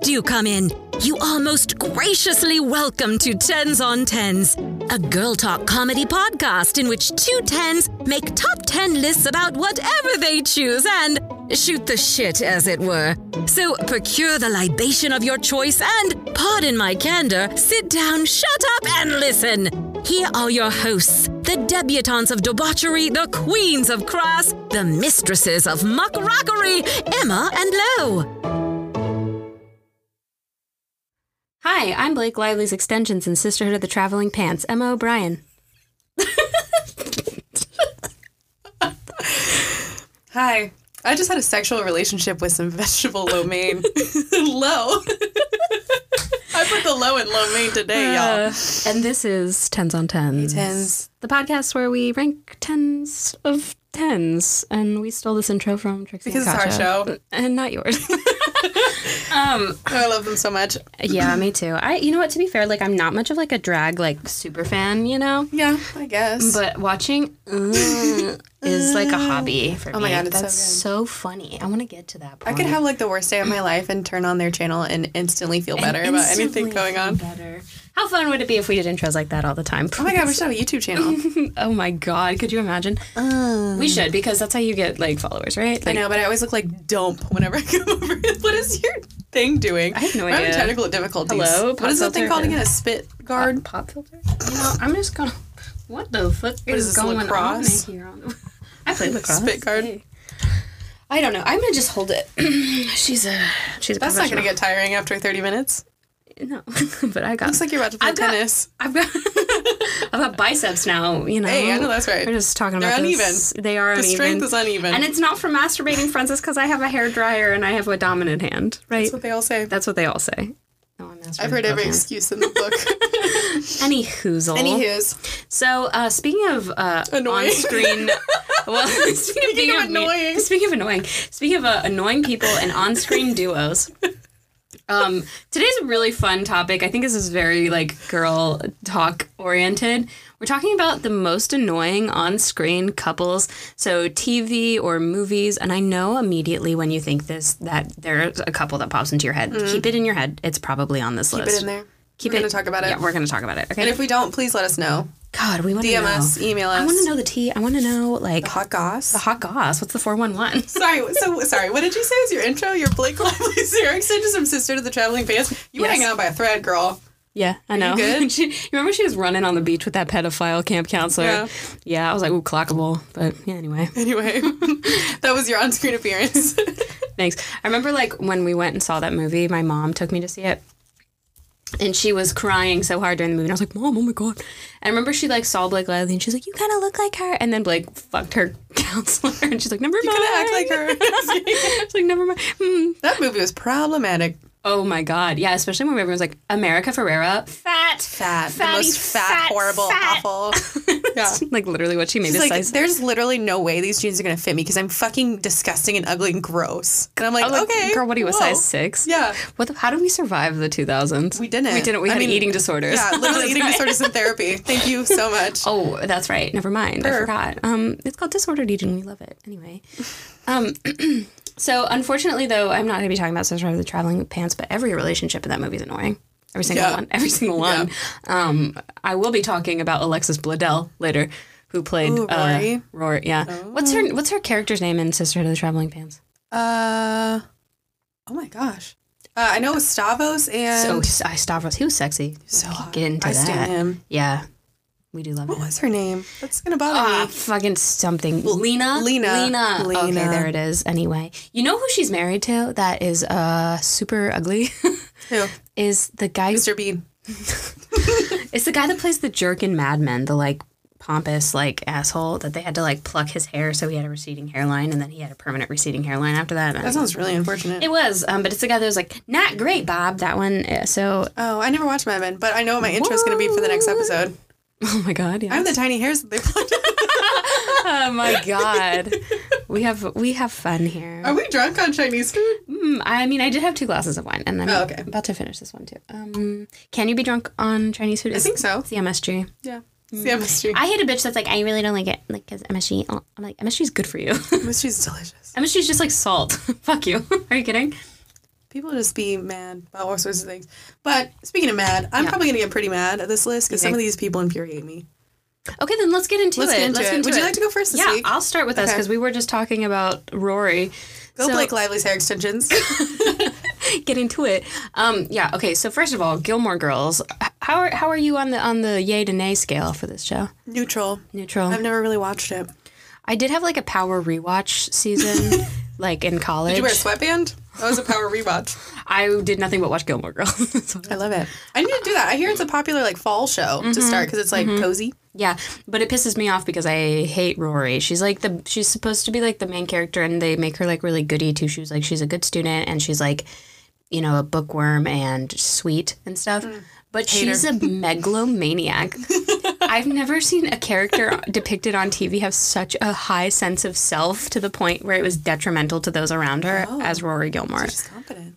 do come in. You are most graciously welcome to Tens on Tens, a girl talk comedy podcast in which two tens make top 10 lists about whatever they choose and shoot the shit, as it were. So procure the libation of your choice and, pardon my candor, sit down, shut up, and listen. Here are your hosts, the debutantes of debauchery, the queens of crass, the mistresses of muckrockery, Emma and Lo. Hi, I'm Blake Lively's Extensions in Sisterhood of the Traveling Pants, Emma O'Brien. Hi. I just had a sexual relationship with some vegetable lo mein. low. I put the low in lo mein today, y'all. Uh, and this is Tens on Tens. Tens. The podcast where we rank tens of tens. And we stole this intro from Trixie Because it's our show. And not yours. um, I love them so much. yeah, me too. I you know what, to be fair, like I'm not much of like a drag like super fan, you know? Yeah, I guess. But watching uh, is like a hobby for me. Oh my God, so That's good. so, funny. I want to get to that I could have like the worst day of my life and turn on their channel and instantly feel better about anything Instantly going feel on. Better. How fun would it be if we did intros like that all the time? Oh my god, we should have a YouTube channel. oh my god, could you imagine? Um, we should because that's how you get like followers, right? I know, but I always look like dump whenever I come over. what is your thing doing? I have no I'm having idea. technical difficulties. Hello, What pop is that thing called again? A spit guard? pop filter. You know, I'm just gonna. What the fuck is, is going lacrosse? on here? On the, I play lacrosse. Spit guard? Hey. I don't know. I'm gonna just hold it. she's a she's a That's not to get tiring after 30 minutes. No, but I got. Looks like you're about to play I've got- tennis. I've got I've got biceps now. You know. Hey, I know that's right. We're just talking They're about uneven. this. They are The uneven. strength is uneven. And it's not from masturbating, friends. It's because I have a hair dryer and I have a dominant hand. Right. That's what they all say. That's what they all say. Masturbating I've heard every excuse in the book. Any hoozle. Anywho's, So, uh, speaking of uh, Annoying. on-screen, well, speaking, of, being of of me- annoying. speaking of annoying, speaking of uh, annoying people and on-screen duos. Um, today's a really fun topic. I think this is very like girl talk oriented. We're talking about the most annoying on-screen couples, so TV or movies. And I know immediately when you think this that there's a couple that pops into your head. Keep it in your head. It's probably on this keep list. it in there. Keep We're it. going to talk about it. Yeah, we're gonna talk about it. Okay. and if we don't, please let us know. God, we want to DM know. us, email us. I want to know the tea. I want to know like the Hot goss. the hot goss. What's the four one one? Sorry, so sorry. What did you say was your intro? Your Blake Lively Sarah extensions from Sister to the Traveling Pants. You were Yes. hanging out by a thread, girl. Yeah, I know. good? she, you remember she was running on the beach with that pedophile camp counselor? Yeah. Yeah, I was like, ooh, clockable. But yeah, anyway, Anyway, that was your on-screen appearance. thanks. I remember like when we went and saw that movie, my mom took me to see it. And she was crying so hard during the movie. And I was like, Mom, oh my God. And I remember she like saw Blake Lively and she's like, You kind of look like her. And then Blake fucked her counselor. And she's like, Never mind. Gonna act like her. She's like, Never mind. Hmm. that movie was problematic. Oh my God. Yeah, especially when everyone's like, America Ferrera, fat. Fat, Fatty, the most fat, fat, horrible, fat. awful. Yeah. like literally what she made a like size. there's literally no way these jeans are gonna fit me because I'm fucking disgusting and ugly and gross. And I'm like, I'm like, okay, girl, what are you, a whoa. size six? Yeah. What? The, how did we survive the 2000s? We didn't. We didn't. We I had mean, eating disorders. Yeah, literally eating right. disorders in therapy. Thank you so much. Oh, that's right. Never mind. I forgot. Um, it's called disordered eating. We love it. Anyway, um, so unfortunately, though, I'm not going to be talking about Sister of the Traveling Pants, but every relationship in that movie is annoying. Every single Yeah. one. Every single one. Um, I will be talking about Alexis Bledel later, who played Ooh, Rory. Uh, Rory. Yeah. What's her What's her character's name in Sisterhood of the Traveling Pants? Uh, oh my gosh. Uh, I know it was Stavos and So I Stavros. He was sexy. so hot. Get into I that. stand him. Yeah, we do love What it. was her name? That's gonna bother Ah, me. fucking something. Lena. Lena. Lena. Okay, Lena. there it is. Anyway, you know who she's married to? That is uh super ugly. Who? is the guy? Mr. Bean. It's the guy that plays the jerk in Mad Men. The like pompous like asshole that they had to like pluck his hair so he had a receding hairline and then he had a permanent receding hairline after that. That sounds really unfortunate. it was, um, but it's the guy that was like, not great, Bob. That one. uh, So, oh, I never watched Mad Men, but I know what my intro is gonna be for the next episode. oh my god, yeah. I have the tiny hairs that they plucked. oh my god, we have we have fun here. Are we drunk on Chinese food? Mm, I mean, I did have two glasses of wine, and I'm Oh, okay. about to finish this one too. Um, can you be drunk on Chinese food? I think so. It's the MSG. Yeah. See, MSG. I hate a bitch that's like, I really don't like it, like, because MSG. oh, I'm like, MSG is good for you. MSG is delicious. MSG is just like salt. Fuck you. Are you kidding? People just be mad about all sorts of things. But speaking of mad, I'm probably gonna get pretty mad at this list because some of these people infuriate me. Okay, then let's get into Let's it. get into it. Would you like to go first this yeah, week? I'll start with us because we were just talking about Rory. Go So- Blake Lively's hair extensions. get into it. Um, yeah. Okay. So first of all, Gilmore Girls. How are how are you on the on the yay to nay scale for this show? Neutral. Neutral. I've never really watched it. I did have like a power rewatch season, like in college. Did you wear a sweatband? That was a power rewatch. I did nothing but watch Gilmore Girls. I love it. I need to do that. I hear it's a popular like fall show Mm-hmm. to start because it's like cozy. yeah, but it pisses me off because I hate Rory. She's like the she's supposed to be like the main character, and they make her like really goody two shoes. Like she's a good student, and she's like, you know, a bookworm and sweet and stuff. But she's a megalomaniac. I've never seen a character depicted on TV have such a high sense of self to the point where it was detrimental to those around her oh. as Rory Gilmore. She's confident.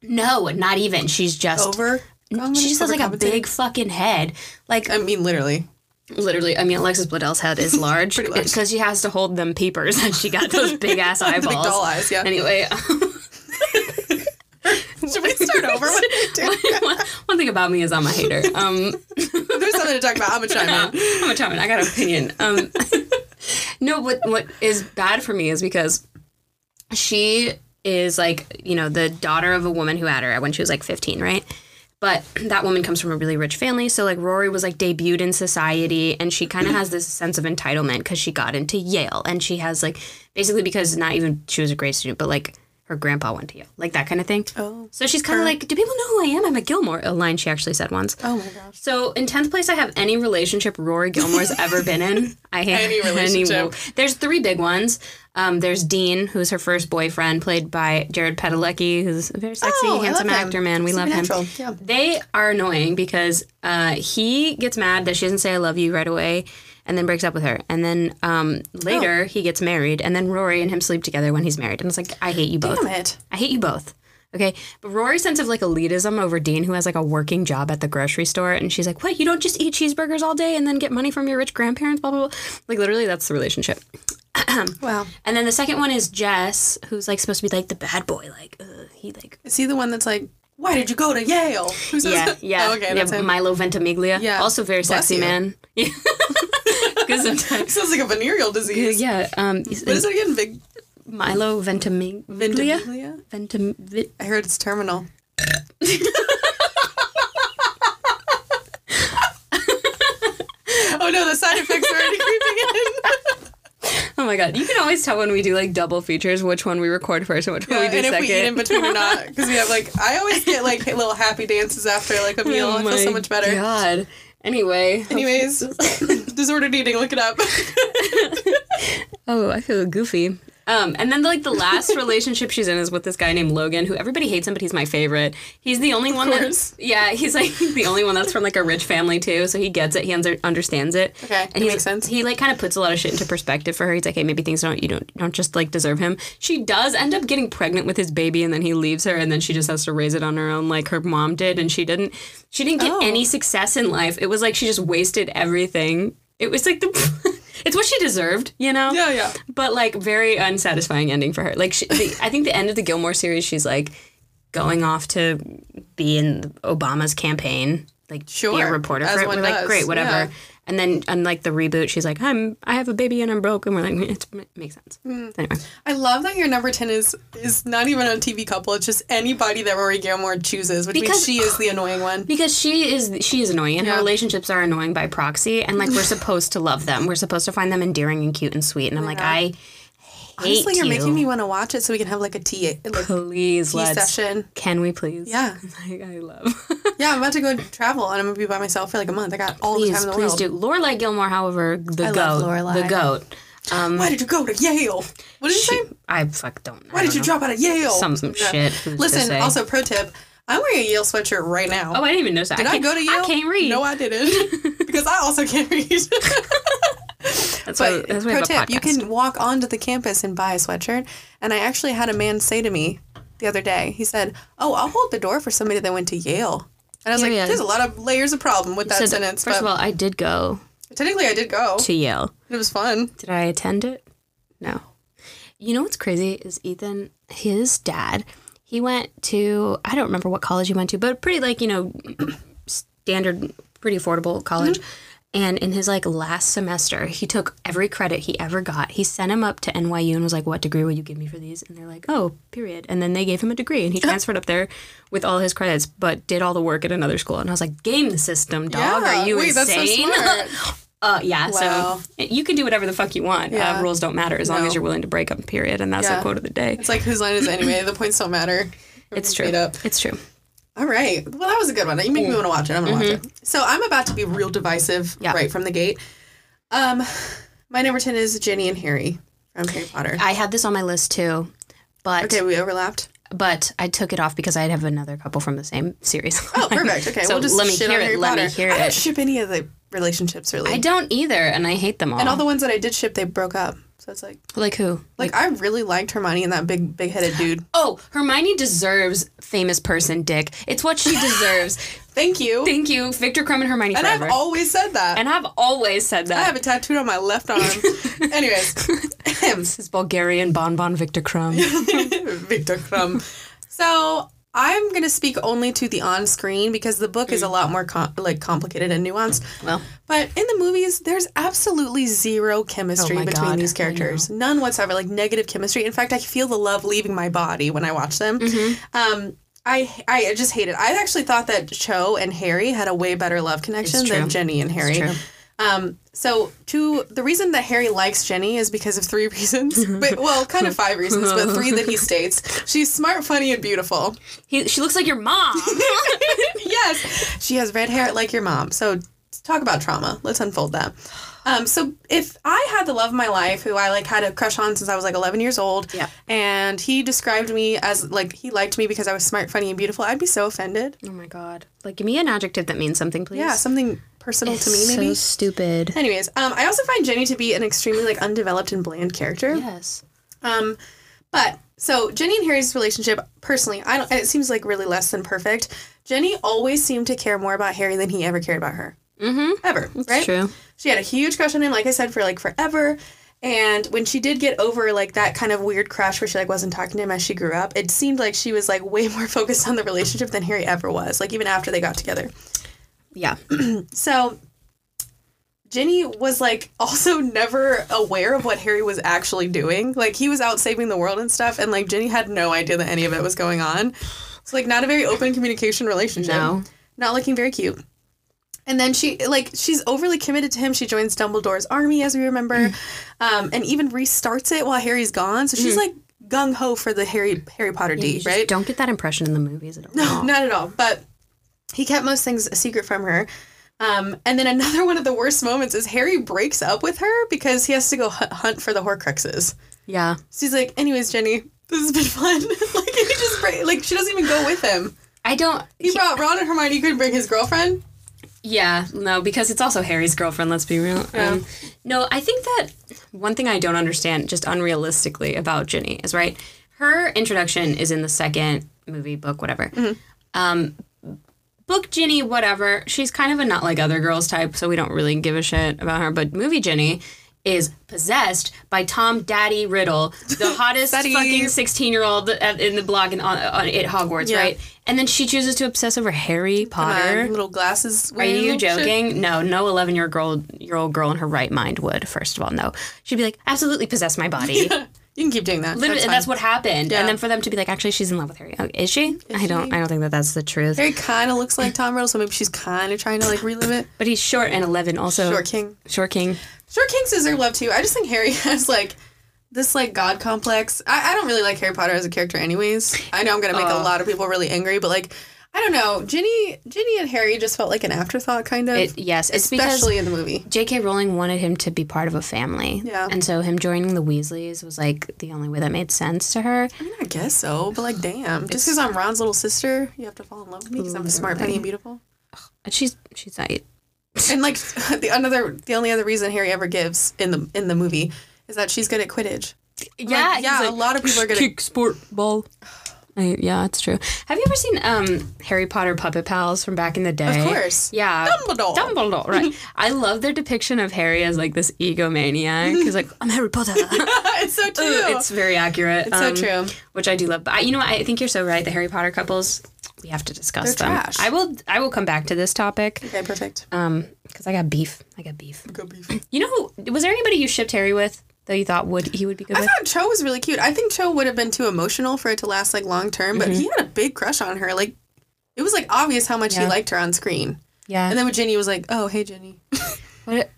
No, not even. She's just Over. she just has like a big fucking head. Like I mean, literally. literally, I mean Alexis Bledel's head is large because she has to hold them peepers and she got those big ass eyeballs. doll eyes, yeah. Anyway, um, Should we start over? What did we do? one, one thing about me is I'm a hater. Um, There's something to talk about. I'm a chime in. I'm a chime in. I got an opinion. Um, no, what what is bad for me is because she is like you know the daughter of a woman who had her when she was like 15, right? But that woman comes from a really rich family, so like Rory was like debuted in society, and she kind of has this sense of entitlement because she got into Yale, and she has like basically because not even she was a great student, but like her grandpa went to Yale, like that kind of thing. Oh. So she's kind of like, do people know who I am? I'm a Gilmore. A line she actually said once. Oh my gosh. So in tenth place, I have any relationship Rory Gilmore's ever been in. I hate Any relationship. There's three big ones. Um, there's Dean, who's her first boyfriend, played by Jared Padalecki, who's a very sexy, Oh, handsome actor. Man, we love him. Yeah. They are annoying because uh, he gets mad that she doesn't say "I love you" right away, and then breaks up with her. And then um, later Oh. he gets married, and then Rory and him sleep together when he's married. And it's like, I hate you both. Damn it. I hate you both. Okay. But Rory's sense of like elitism over Dean, who has like a working job at the grocery store, and she's like, What? You don't just eat cheeseburgers all day and then get money from your rich grandparents? Blah, blah, blah. Like, literally, that's the relationship. Wow. And then the second one is Jess, who's like supposed to be like the bad boy. Like, uh, he like. Is he the one that's like, why did you go to Yale? Yeah, yeah. Oh, okay, yeah, that's him. Milo Ventimiglia. Yeah. Also very Bless sexy you. man. Yeah. Sometimes. Sounds like a venereal disease. Yeah. Um, What is it again? Big Milo Ventimiglia. ventimiglia? Ventim. I heard it's terminal. oh no, the side effects are already creeping in. Oh my god! You can always tell when we do like double features which one we record first and which one we do and if we eat in between or not, because we have like, I always get like little happy dances after like a oh meal. Oh I feel so much better. God. Anyway. Anyways, disordered eating. Look it up. Oh, I feel goofy. Um, and then like the last relationship she's in is with this guy named Logan, who everybody hates him, but he's my favorite. He's the only one course. that yeah, he's like the only one that's from like a rich family too, so he gets it, he under, understands it. Okay, and he's- makes sense. He like kind of puts a lot of shit into perspective for her. He's like, hey, maybe things don't you don't don't just like deserve him. She does end up getting pregnant with his baby, and then he leaves her, and then she just has to raise it on her own, like her mom did, and she didn't. She didn't get Oh. any success in life. It was like she just wasted everything. It was like the. It's what she deserved, you know Yeah, yeah. but like very unsatisfying ending for her. Like she, the, I think the end of the Gilmore series, she's like going off to be in Obama's campaign, like be a Sure, reporter for it. We're like, does, great, whatever. yeah. And then unlike the reboot, she's like, I'm I have a baby and I'm broke, and we're like, it makes sense. Hmm. Anyway, I love that your number ten is is not even a TV couple. It's just anybody that Rory Gilmore chooses, which Because- means she is the annoying one. because she is she is annoying, and her relationships are annoying by proxy, and like we're supposed to love them. We're supposed to find them endearing and cute and sweet. And I'm like, I hate Honestly, you're you. making me want to watch it so we can have like a tea like Please, tea let's. session. Can we please? Yeah. Like, I love. Yeah, I'm about to go travel and I'm gonna be by myself for like a month. I got all the Please, time in the please world. do. Lorelai Gilmore, however, the I goat, love Lorelai. the goat. Um, Why did you go to Yale? What did you say? I fuck don't. Know. Why did you drop out of Yale? Some some Yeah. shit. Listen, also pro tip: I'm wearing a Yale sweatshirt right now. Oh, I didn't even notice that. did I, can't- go to Yale? I can't read. No, I didn't, because I also can't read. that's why. That's why pro tip: you can walk onto the campus and buy a sweatshirt. And I actually had a man say to me the other day. He said, "Oh, I'll hold the door for somebody that went to Yale." And I was like, Period. "There's a lot of layers of problem with that So, sentence." First of all, I did go technically, I did go. to Yale. It was fun. Did I attend it? No. You know what's crazy is Ethan. His dad he went to I don't remember what college he went to, but pretty like you know standard, pretty affordable college. Mm-hmm. And in his like last semester, he took every credit he ever got. He sent him up to NYU and was like, "What degree will you give me for these?" And they're like, "Oh, period." And then they gave him a degree, and he transferred up there with all his credits, but did all the work at another school. And I was like, "Game the system, dog. Yeah. Are you Wait, insane?" uh, yeah. Wow. So you can do whatever the fuck you want. Yeah. Uh, rules don't matter as long as you're willing to break them. Period. And that's Yeah. the quote of the day. It's like whose line is it anyway? The points don't matter. It's true. Up. It's true. All right. Well, that was a good one. You make me want to watch it. I'm gonna watch it. So I'm about to be real divisive Mm-hmm. Yeah. right from the gate. Um, my number ten is Ginny and Harry from Harry Potter. I had this on my list too, but Okay, we overlapped. But I took it off because I have another couple from the same series. Oh, perfect. Okay, so we'll just let me shit hear on it. Harry Let me Potter. hear I don't it. ship any of the relationships really. I don't either, and I hate them all. and all the ones that I did ship, they broke up. So it's like, like who? like I really liked Hermione and that big, big-headed dude. Oh, Hermione deserves famous person dick. It's what she deserves. Thank you. Thank you, Viktor Krum and Hermione and forever. I've always said that. and I've always said that. I have it tattooed on my left arm. Anyways, This is Bulgarian bonbon Viktor Krum. Viktor Krum. So I'm gonna speak only to the on-screen because the book is a lot more com- like complicated and nuanced. well, But in the movies, there's absolutely zero chemistry Oh between God, these characters. None whatsoever. Like negative chemistry. In fact, I feel the love leaving my body when I watch them. Mm-hmm. Um, I I just hate it. I actually thought that Cho and Harry had a way better love connection than. Ginny and Harry. Um, so to the reason that Harry likes Ginny is because of three reasons. but well, kind of five reasons, but three that he states. She's smart, funny, and beautiful. he, she looks like your mom. yes, she has red hair like your mom. So talk about trauma. Let's unfold that. Um, so if I had the love of my life, who I like had a crush on since I was like 11 years old, Yeah. and he described me as like he liked me because I was smart, funny, and beautiful, I'd be so offended. oh my god! Like, give me an adjective that means something, please. Yeah, something personal to me, maybe. So stupid. Anyways, um, I also find Ginny to be an extremely like undeveloped and bland character. Yes. Um, but so Ginny and Harry's relationship, personally, I don't. It seems like really less than perfect. Ginny always seemed to care more about Harry than he ever cared about her. Mm-hmm. Ever, right? true. She had a huge crush on him, like I said, for like forever. And when she did get over like that kind of weird crush where she like wasn't talking to him as she grew up, it seemed like she was like way more focused on the relationship than Harry ever was. Like even after they got together. Yeah. So Ginny was like also never aware of what Harry was actually doing. Like he was out saving the world and stuff, and like Ginny had no idea that any of it was going on. It's like not a very open communication relationship. No. Not looking very cute. And then she like she's overly committed to him. She joins Dumbledore's army, as we remember, um, and even restarts it while Harry's gone. So she's like gung ho for the Harry Harry Potter You D, right? Don't get that impression in the movies at all. No, not at all. But he kept most things a secret from her. Um, and then another one of the worst moments is Harry breaks up with her because he has to go hu- hunt for the Horcruxes. Yeah. So he's like, "Anyways, Ginny, this has been fun." like he just break, like she doesn't even go with him. I don't. He brought Ron and Hermione. He couldn't bring his girlfriend. Yeah, no, because it's also Harry's girlfriend, let's be real. Um, no, I think that one thing I don't understand, just unrealistically, about Ginny is right. Her introduction is in the second movie, book, whatever. Um, book Ginny, whatever. She's kind of a not like other girls type, so we don't really give a shit about her. But movie Ginny is possessed by Tom Daddy Riddle, the hottest fucking 16 year old in the blog and on, on at Hogwarts, Yeah. right? And then she chooses to obsess over Harry Potter. Um, little glasses. Are you joking? No, no 11 year old year old girl in her right mind would. First of all, no. She'd be like, absolutely possess my body. You can keep doing that. Literally, that's, and that's what happened. Yeah. And then for them to be like, actually, she's in love with Harry. Oh, is she? I don't. I don't think that that's the truth. Harry kind of looks like Tom Riddle, so maybe she's kind of trying to like relive it. But he's short and 11. Also, Short King. Short king. Short King deserve love too. I just think Harry has like this like god complex. I, I don't really like Harry Potter as a character anyways. I know I'm gonna make a lot of people really angry, but like I don't know. Ginny Ginny and Harry just felt like an afterthought kind of. It, yes, it's especially in the movie. J.K. Rowling wanted him to be part of a family. Yeah. And so him joining the Weasleys was like the only way that made sense to her. I mean, I guess so, but like, damn, just because I'm Ron's little sister, you have to fall in love with me because I'm smart, funny, and beautiful. And she's she's like, And like the another, the only other reason Harry ever gives in the in the movie is that she's good at Quidditch. yeah, yeah, he's a lot of people are good at kick sport ball. I, yeah, it's true. Have you ever seen um, Harry Potter puppet pals from back in the day? Of course. Yeah. Dumbledore. Dumbledore, right. I love their depiction of Harry as like this egomaniac. He's like, I'm Harry Potter. it's so true. it's It's very accurate. It's so true. Which I do love. But I, you know what? I think you're so right. The Harry Potter couples, we have to discuss They're them. trash. I will. I will come back to this topic. Okay, perfect. Um, because I got beef. I got beef. Go beef. You know who? Was there anybody you shipped Harry with that you thought would he would be good I with? thought Cho was really cute. I think Cho would have been too emotional for it to last like long term, but he had a big crush on her. Like it was like obvious how much he liked her on screen. Yeah. And then when Ginny was like, "Oh, hey Ginny," What?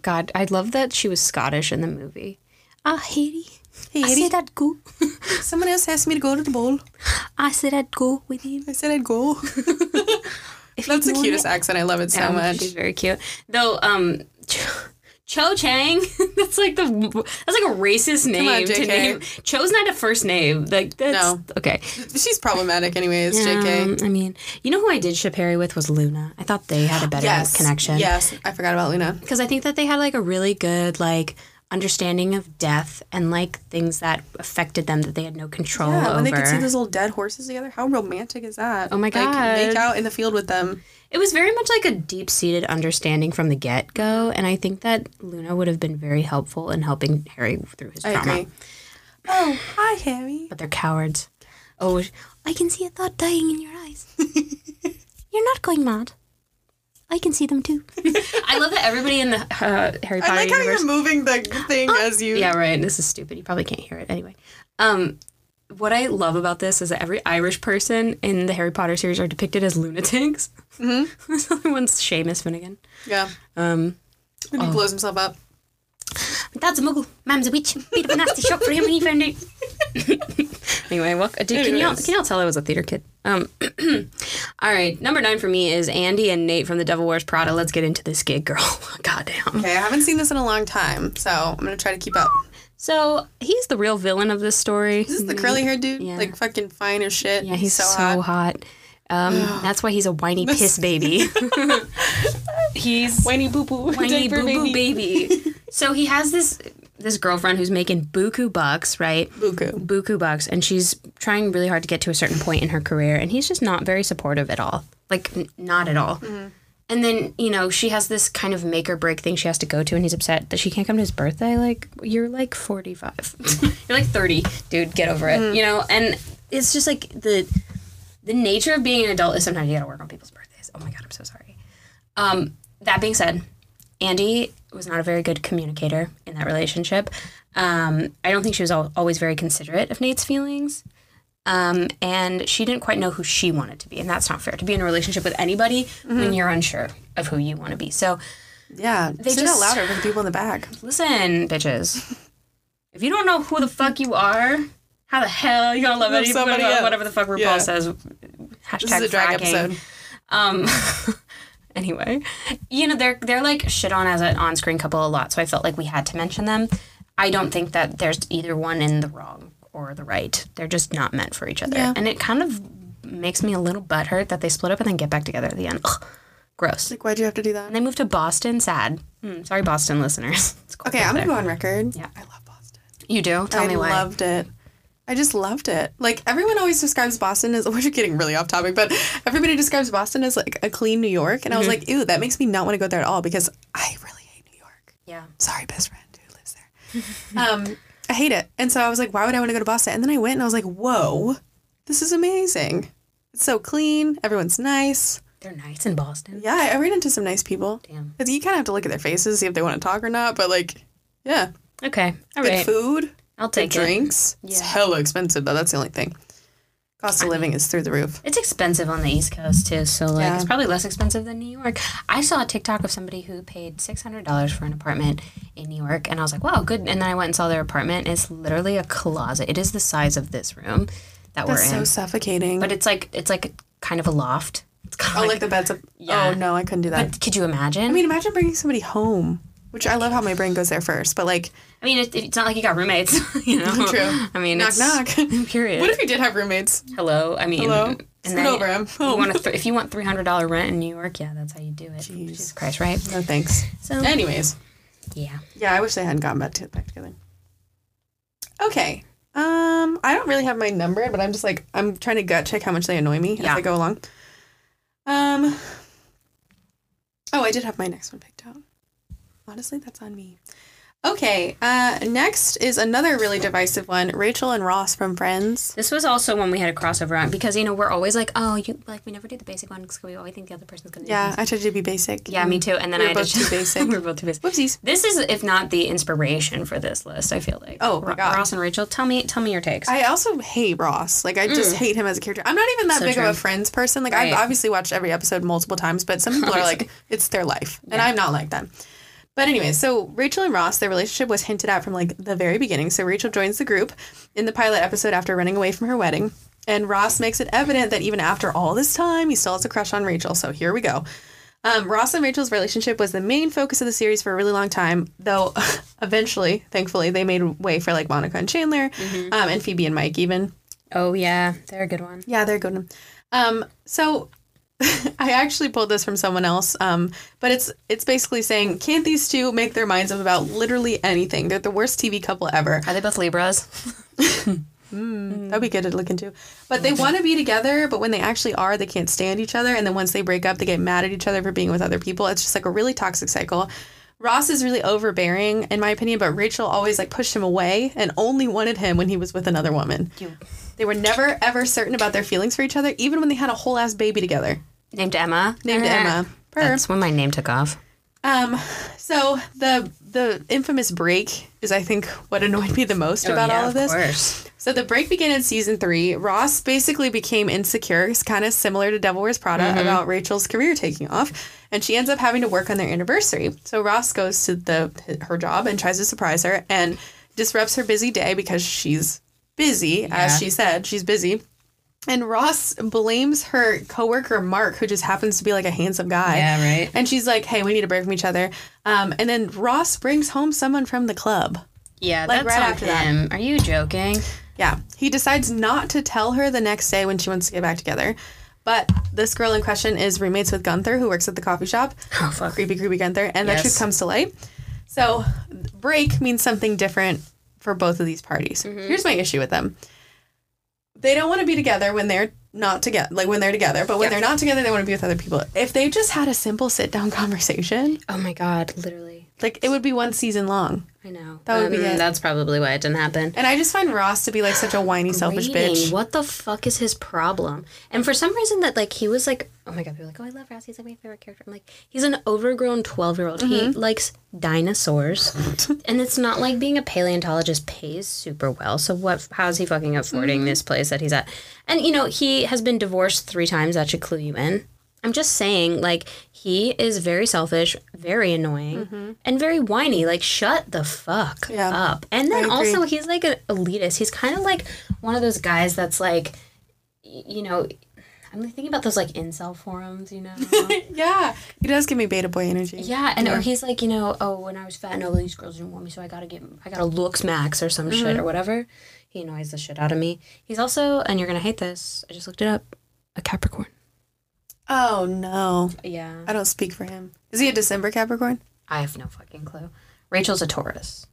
God, I love that she was Scottish in the movie. Ah, Haiti. hey, I said I'd go. someone else asked me to go to the bowl. I said I'd go with him. I said I'd go. That's the cutest it. accent. I love it so Yeah, much. She's very cute. Though, um, Cho, Chang. that's like the that's like a racist name on, to name. Cho's not a first name. Like that's No. okay. She's problematic, anyways. Jk. Um, I mean, you know who I did ship Harry with was Luna. I thought they had a better Yes. connection. Yes, I forgot about Luna. because I think that they had like a really good like understanding of death and like things that affected them that they had no control Yeah, over. when they could see those little dead horses together, how romantic is that? Oh my god! Like, make out in the field with them. It was very much like a deep seated understanding from the get go, and I think that Luna would have been very helpful in helping Harry through his I trauma. agree. Oh, hi, Harry. But they're cowards. Oh, I can see a thought dying in your eyes. You're not going mad. I can see them too. I love that everybody in the uh, Harry Potter I like how universe. you're moving the thing as you. Yeah, right. This is stupid. You probably can't hear it anyway. Um, what I love about this is that every Irish person in the Harry Potter series are depicted as lunatics. Mm-hmm. this other one's Seamus Finnigan. Yeah. Um, When he blows himself up. Dad's a muggle. Mum's a witch. Bit of a nasty shock for him when he found out. anyway, well, did, can y'all can y'all tell I was a theater kid? Um, all right, number nine for me is Andy and Nate from The Devil Wears Prada. Let's get into this gig, girl. Goddamn. Okay, I haven't seen this in a long time, so I'm gonna try to keep up. So he's the real villain of this story. This is the curly haired dude, Yeah. like fucking fine as shit. Yeah, he's so, hot. hot. Um, that's why he's a whiny piss baby. he's Whiny boo boo. whiny boo boo baby. so he has this this girlfriend who's making buku bucks, right? Buku. Buku bucks, and she's trying really hard to get to a certain point in her career, and he's just not very supportive at all. Like, n- not at all. And then, you know, she has this kind of make or break thing she has to go to, and he's upset that she can't come to his birthday. Like, you're like 45. you're like 30, dude, get over it. You know, and it's just like the the nature of being an adult is sometimes you gotta work on people's birthdays. Oh my god, I'm so sorry. Um, that being said, Andy was not a very good communicator in that relationship. Um, I don't think she was al- always very considerate of Nate's feelings. Um, and she didn't quite know who she wanted to be. And that's not fair to be in a relationship with anybody when you're unsure of who you want to be. So Yeah, They say just- louder for the people in the back. listen, bitches. If you don't know who the fuck you are, how the hell you gonna love Love anybody? Whatever the fuck RuPaul Yeah. says. Hashtag This is a drag fracking. episode. Um, anyway, you know they're they're like shit on as an on-screen couple a lot, so I felt like we had to mention them. I don't think that there's either one in the wrong or the right. They're just not meant for each other, Yeah. and it kind of makes me a little butthurt that they split up and then get back together at the end. Ugh, gross. Like, why'd you have to do that? And they moved to Boston. Sad. Hmm, sorry, Boston listeners. Okay, I'm gonna go on record. Yeah. I love Boston. You do. Tell I me why. I loved it. I just loved it. Like everyone always describes Boston as we're getting really off topic, but everybody describes Boston as like a clean New York, and I was Mm-hmm. like, ew, that makes me not want to go there at all because I really hate New York. yeah. Sorry, best friend who lives there. um, I hate it, and so I was like, why would I want to go to Boston? And then I went, and I was like, whoa, this is amazing. It's so clean. Everyone's nice. They're nice in Boston. Yeah, I ran into some nice people. Damn. Because you kind of have to look at their faces, see if they want to talk or not. But like, yeah, Okay. All good right. food. I'll take it. drinks. It's Yeah. hella expensive though. That's the only thing. Cost of living is through the roof. It's expensive on the East Coast too, so like Yeah. it's probably less expensive than New York. I saw a TikTok of somebody who paid six hundred dollars for an apartment in New York, and I was like, "Wow, good!" And then I went and saw their apartment. It's literally a closet. It is the size of this room that That's we're in. That's so suffocating. but it's like it's like kind of a loft. It's kind oh, of like, the bed's up. Yeah. Oh no, I couldn't do that. But could you imagine? I mean, imagine bringing somebody home. Which I love how my brain goes there first, but like, I mean, it, it's not like you got roommates, you know. True. I mean, knock it's, knock. Period. what if you did have roommates? Hello. I mean, Hello? And then over, I'm you want th- if you want three hundred dollar rent in New York, yeah, that's how you do it. Jesus Christ, right? No thanks. So Anyways, yeah. yeah, I wish they hadn't gotten back, to, back together. Okay. Um, I don't really have my number, but I'm just like I'm trying to gut check how much they annoy me Yeah. as I go along. Um. Oh, I did have my next one picked out. Honestly, that's on me. Okay, uh, next is another really divisive one Rachel and Ross from Friends. This was also when we had a crossover on because you know we're always like, oh, you like we never do the basic one because we always think the other person's gonna. Yeah, this. I tried to be basic. Yeah, me too. And then We I both to too basic. we were both too basic. Whoopsies. This is, if not the inspiration for this list, I feel like. Oh, my God. Ross and Rachel, tell me, tell me your takes. I also hate Ross. Like, I just hate him as a character. I'm not even that Mm. So big of a Friends person. Like, Right. I've obviously watched every episode multiple times, but some people are like, it's their life. And I'm not like that. But anyway, so Rachel and Ross, their relationship was hinted at from like the very beginning. So Rachel joins the group in the pilot episode after running away from her wedding. And Ross makes it evident that even after all this time, he still has a crush on Rachel. So here we go. Um, Ross and Rachel's relationship was the main focus of the series for a really long time, though eventually, thankfully, they made way for like Monica and Chandler um, and Phoebe and Mike, even. oh yeah, they're a good one. Yeah, they're a good. Um, so I actually pulled this from someone else, um, but it's it's basically saying, can't these two make their minds up about literally anything? They're the worst TV couple ever. Are they both Libras? That'd be good to look into. But they want to be together, but when they actually are, they can't stand each other. And then once they break up, they get mad at each other for being with other people. It's just like a really toxic cycle. Ross is really overbearing, in my opinion, but Rachel always like pushed him away and only wanted him when he was with another woman. They were never ever certain about their feelings for each other, even when they had a whole ass baby together. Named Emma. Named Emma. Purr. That's when my name took off. Um, so the the infamous break is, I think, what annoyed me the most about Oh, yeah, all of this. course. So the break began in season three. Ross basically became insecure, it's kind of similar to Devil Wears Prada Mm-hmm. about Rachel's career taking off, and she ends up having to work on their anniversary. So Ross goes to the her job and tries to surprise her and disrupts her busy day because she's busy, Yeah. as she said, she's busy. And Ross blames her coworker Mark, who just happens to be like a handsome guy. Yeah, right. And she's like, "Hey, we need a break from each other." Um, and then Ross brings home someone from the club. Yeah, Like, that's right after that. him. Are you joking? Yeah. He decides not to tell her the next day when she wants to get back together. But this girl in question is roommates with Gunther, who works at the coffee shop. Oh fuck. Creepy, creepy Gunther. And the Yes. truth comes to light. So, break means something different for both of these parties. Mm-hmm. Here's my issue with them they don't want to be together when they're not together, like when they're together, but when Yeah. they're not together, they want to be with other people. If they just had a simple sit down conversation, Oh my god, literally. like it would be one season long. I know. That would be Um, it. That's probably why it didn't happen. And I just find Ross to be like such a whiny, selfish bitch. What the fuck is his problem? And for some reason that like he was like, oh my god, people are like, oh I love Ross, he's like my favorite character. I'm like, he's an overgrown twelve year old. He Mm-hmm. likes dinosaurs, and it's not like being a paleontologist pays super well. So what? How's he fucking affording Mm-hmm. this place that he's at? And you know he has been divorced three times. That should clue you in. I'm just saying, like, he is very selfish, very annoying, and very whiny. Like, shut the fuck Mm-hmm. Yeah. up. And then also, he's like an elitist. He's kind of like one of those guys that's like, you know, I'm thinking about those like incel forums, you know? Yeah, he does give me beta boy energy. yeah, and or he's like, you know, oh, when I was fat, no, these girls didn't want me, so I gotta get, I gotta looks max or some shit or whatever. He annoys the shit out of me. He's also, and you're gonna hate this. I just looked it up. A Capricorn. Oh no, Yeah. I don't speak for him. Is he a December Capricorn? I have no fucking clue. Rachel's a Taurus.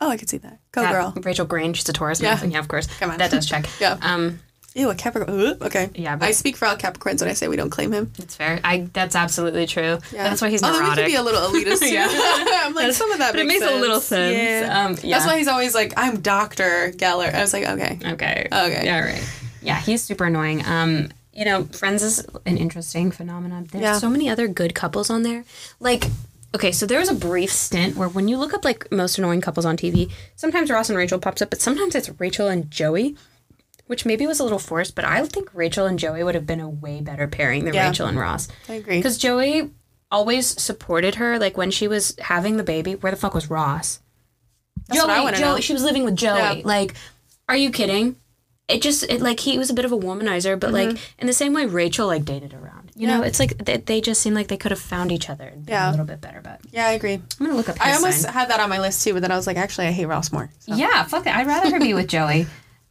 Oh, I could see that. Go That- girl. Rachel Grange, she's a Taurus. Yeah. Yeah, of course. Come on. That does check. Yeah. Um, Ew, a Capricorn. Okay. Yeah, but- I speak for all Capricorns when I say we don't claim him. it's fair. I that's absolutely true. Yeah. That's why he's Although neurotic. we can be a little elitist too. Yeah. I'm like some of that but it makes makes sense. a little sense. Yeah. Um, yeah. That's why he's always like, I'm Doctor Geller. I was like, okay. Okay. Okay. Yeah. Right. Yeah, he's super annoying. Um, you know, Friends is an interesting phenomenon. There's Yeah. so many other good couples on there. Like, okay, so there was a brief stint where when you look up like most annoying couples on TV, sometimes Ross and Rachel pops up, but sometimes it's Rachel and Joey, which maybe was a little forced. But I think Rachel and Joey would have been a way better pairing than Yeah. Rachel and Ross. I agree. Because Joey always supported her. Like when she was having the baby, where the fuck was Ross? That's what I wanna Joey, know. she was living with Joey. Yeah. Like, are you kidding? It just it, like he was a bit of a womanizer, but like in the same way Rachel like dated around. You know, Mm-hmm. It's like they, they just seem like they could have found each other and been Yeah. a little bit better. But Yeah, I agree. I'm gonna look up. His I almost sign. had that on my list too, but then I was like, actually, I hate Ross more. So. yeah, fuck it. I'd rather her be with Joey.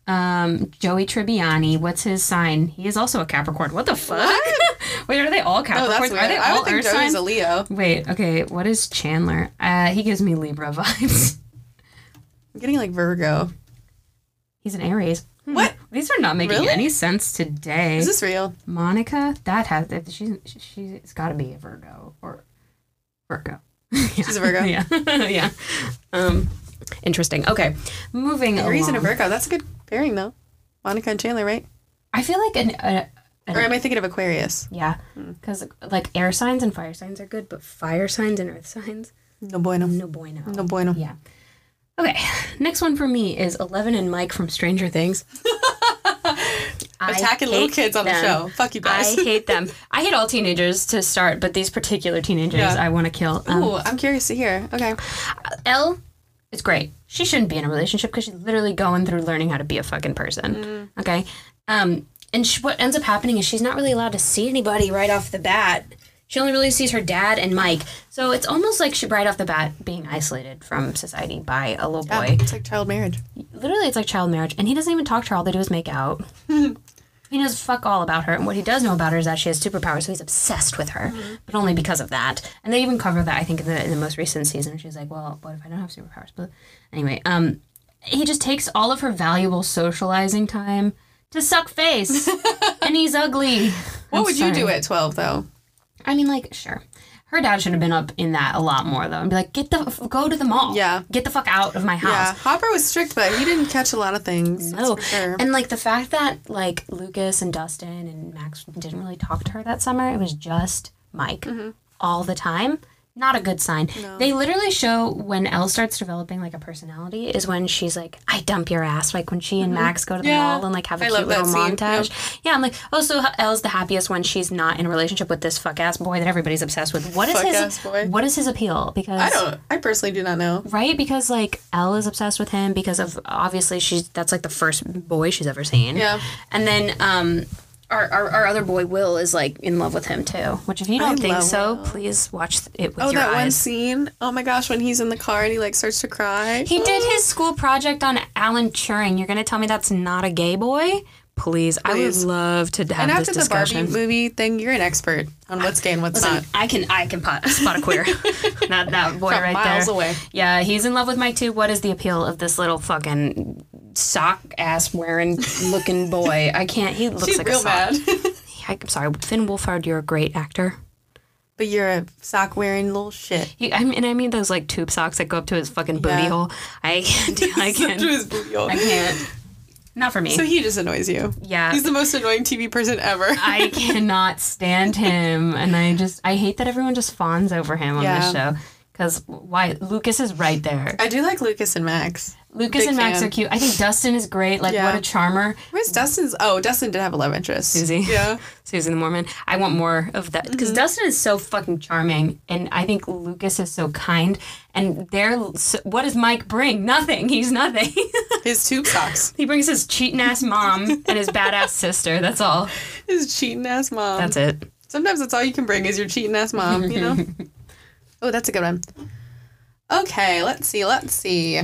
Um, Joey Tribbiani. What's his sign? He is also a Capricorn. What the fuck? Wait, are they all Capricorns? No, are they I all Earth Joey's signs? a Leo. Wait, okay. What is Chandler? Uh, he gives me Libra vibes. I'm getting like Virgo. He's an Aries. Hmm. What? These are not making Really? any sense today. Is this real? Monica? That has. She's she's got to be a Virgo or Virgo. She's a Virgo. yeah, yeah. Um, interesting. Okay, moving Aries and a. Virgo. That's a good pairing, though. Monica and Chandler, right? I feel like an, a, Or am I thinking of Aquarius? yeah, because like air signs and fire signs are good, but fire signs and earth signs, No bueno. no bueno. No bueno. Yeah. Okay, next one for me is Eleven and Mike from Stranger Things. Attacking little kids on the show. Fuck you guys. I hate them. I hate all teenagers to start, but these particular teenagers Yeah. I want to kill. Um, Ooh, I'm curious to hear. Okay. Elle is great. She shouldn't be in a relationship because she's literally going through learning how to be a fucking person. Okay. Um, and she, what ends up happening is she's not really allowed to see anybody right off the bat. She only really sees her dad and Mike. So it's almost like she right off the bat being isolated from society by a little boy. Yeah, it's like child marriage. Literally, it's like child marriage. And he doesn't even talk to her. All they do is make out. he knows fuck all about her. And what he does know about her is that she has superpowers. So he's obsessed with her, but only because of that. And they even cover that, I think, in the, in the most recent season. She's like, well, what if I don't have superpowers? But anyway, um, he just takes all of her valuable socializing time to suck face. and he's ugly. What I'm would you do at 12, though? I mean, like, sure. Her dad should have been up in that a lot more, though, and be like, "Get the go to the mall. Yeah. get the fuck out of my house." Yeah. Hopper was strict, but he didn't catch a lot of things. No, sure. and like the fact that like Lucas and Dustin and Max didn't really talk to her that summer. It was just Mike Mm-hmm. all the time. Not a good sign. They literally show when Elle starts developing like a personality is when she's like, "I dump your ass." Like when she and Max go to the Mm-hmm. Yeah. mall and like have a I cute little montage. Yeah, I'm like, oh, so Elle's the happiest when she's not in a relationship with this fuck ass boy that everybody's obsessed with. What is his boy. What is his appeal? Because I don't. I personally do not know. right because like Elle is obsessed with him because of obviously she's that's like the first boy she's ever seen. Yeah. And then um our, our, our other boy Will is like in love with him too. Which if you don't I think so, Will. please watch it with Oh, your that one scene. Oh my gosh, when he's in the car and he like starts to cry. He did his school project on Alan Turing. You're gonna tell me that's not a gay boy? Please, I would love to have and this after the discussion. Barbie movie thing, you're an expert on what's gay and what's Listen, not. I can I can pot, spot a queer. Not that boy From right miles there. away. Yeah, he's in love with Mike too. What is the appeal of this little fucking sock ass wearing looking boy? I can't. He looks She's like real a sock. I'm sorry, Finn Wolfhard. You're a great actor. but you're a sock wearing little shit. He, I mean, I mean those like tube socks that go up to his fucking booty Yeah. hole. I can't. I can't. his booty hole. I can't. Not for me. So he just annoys you. yeah. He's the most annoying TV person ever. I cannot stand him, and I just I hate that everyone just fawns over him on this show. Because why? Lucas is right there. I do like Lucas and Max. Lucas Big and Max fan. are cute. I think Dustin is great. Like Yeah. what a charmer. Where's Dustin's? Oh, Dustin did have a love interest. Susie. Yeah. Susie the Mormon. I want more of that because mm-hmm. Dustin is so fucking charming, and I think Lucas is so kind. And they're so, what does Mike bring? Nothing. He's nothing. His tube socks. he brings his cheating ass mom and his badass sister. That's all. His cheating ass mom. That's it. Sometimes that's all you can bring is your cheating ass mom, you know? oh, that's a good one. Okay, let's see, let's see.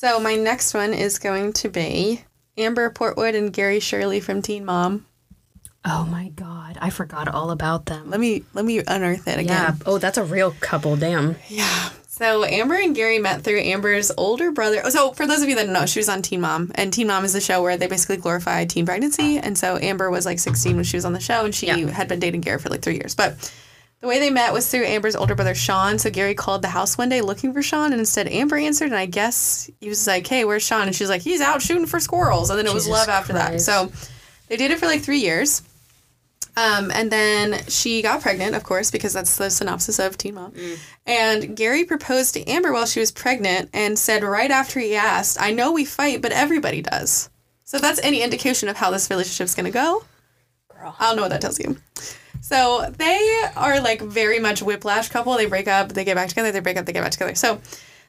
So my next one is going to be Amber Portwood and Gary Shirley from Teen Mom. Oh my god, I forgot all about them. Let me let me unearth it again. Yeah. Oh, that's a real couple. Damn. Yeah. So Amber and Gary met through Amber's older brother. Oh, so for those of you that don't know, she was on Teen Mom, and Teen Mom is the show where they basically glorify teen pregnancy. And so Amber was like 16 when she was on the show, and she Yeah. had been dating Gary for like three years. But the way they met was through Amber's older brother Sean. So Gary called the house one day looking for Sean, and instead Amber answered, and I guess he was like, "Hey, where's Sean?" And she's like, "He's out shooting for squirrels." And then it was love after that. So they dated for like three years. Um, and then she got pregnant, of course, because that's the synopsis of Teen Mom. And Gary proposed to Amber while she was pregnant and said right after he asked, I know we fight, but everybody does. So that's any indication of how this relationship's gonna go. Girl. I don't know what that tells you. So they are like very much whiplash couple. They break up, they get back together, they break up, they get back together. So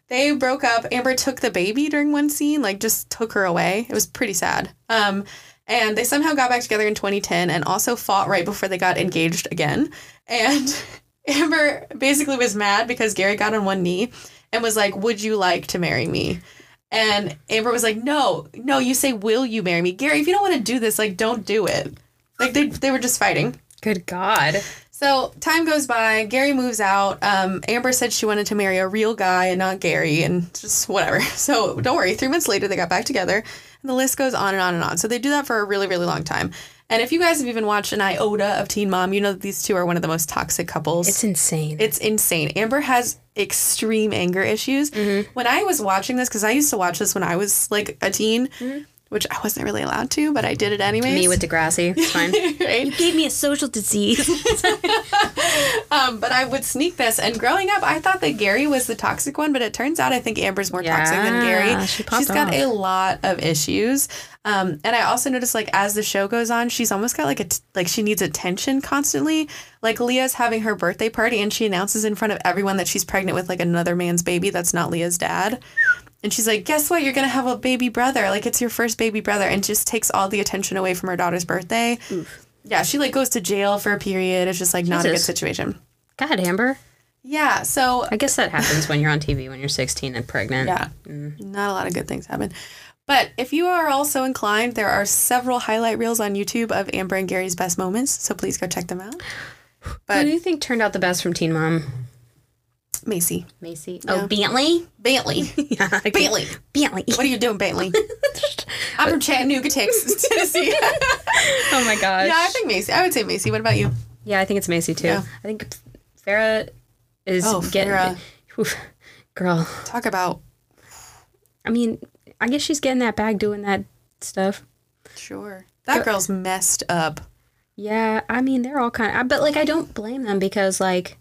they broke up. Amber took the baby during one scene, like just took her away. It was pretty sad. Um, and they somehow got back together in 2010 and also fought right before they got engaged again. And Amber basically was mad because Gary got on one knee and was like, Would you like to marry me? And Amber was like, No, no, you say, Will you marry me? Gary, if you don't want to do this, like, don't do it. Like, they, they were just fighting. Good God. So time goes by. Gary moves out. Um, Amber said she wanted to marry a real guy and not Gary, and just whatever. So don't worry. Three months later, they got back together, and the list goes on and on and on. So they do that for a really, really long time. And if you guys have even watched an iota of Teen Mom, you know that these two are one of the most toxic couples. It's insane. It's insane. Amber has extreme anger issues. Mm-hmm. When I was watching this, because I used to watch this when I was like a teen, which I wasn't really allowed to, but I did it anyways. Mm-hmm. Me with Degrassi. It's fine. right? Gave me a social disease. Um, but I would sneak this. And growing up, I thought that Gary was the toxic one, but it turns out I think Amber's more toxic than Gary. she She's got a lot of issues. Um, and I also noticed like as the show goes on, she's almost got like a t- like she needs attention constantly. Like Leah's having her birthday party and she announces in front of everyone that she's pregnant with like another man's baby that's not Leah's dad. And she's like, "Guess what? You're gonna have a baby brother. Like it's your first baby brother." And just takes all the attention away from her daughter's birthday. Yeah, she like goes to jail for a period. It's just like not a good situation. God, Amber. Yeah, so I guess that happens when you're on TV when you're 16 and pregnant. yeah, mm. not a lot of good things happen. But if you are also inclined, there are several highlight reels on YouTube of Amber and Gary's best moments. So please go check them out. But Who do you think turned out the best from Teen Mom? Macy, Macy. Oh, Bentley. Bentley, Yeah, Bentley, Bentley. what are you doing, Bentley? I'm from Chattanooga, Texas, Tennessee. Oh my gosh. yeah, I think Macy. I would say Macy. What about you? Yeah, I think it's Macy too. Yeah. I think Farrah is Oh, getting. Farrah. Oof. Girl, Talk about I mean, I guess she's getting that bag doing that stuff. sure. That girl's messed up. Yeah, I mean, they're all kind of. But like, I don't blame them because like,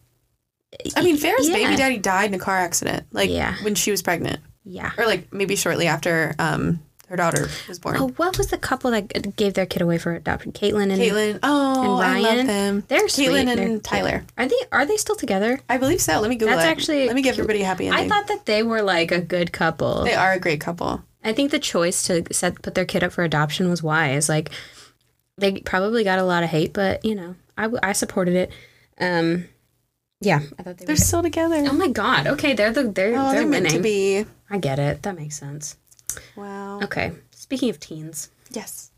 I mean, Farrah's Yeah. baby daddy died in a car accident, like Yeah. when she was pregnant, yeah. or like maybe shortly after um her daughter was born. Oh, what was the couple that gave their kid away for adoption? Catelynn and Catelynn. Oh, and I love them. They're sweet. Catelynn and They're cute. Tyler. Are they are they still together? I believe so. Let me Google That's it. actually Let me give everybody a happy ending. I thought that they were like a good couple. they are a great couple. I think the choice to set put their kid up for adoption was wise. Like they probably got a lot of hate, but you know, I, I supported it. Um, yeah, I thought they They're were. still together. Oh my god! Okay, they're the they're Oh, they're they're meant to winning. be. I get it. That makes sense. Wow. Okay, speaking of teens, Yes.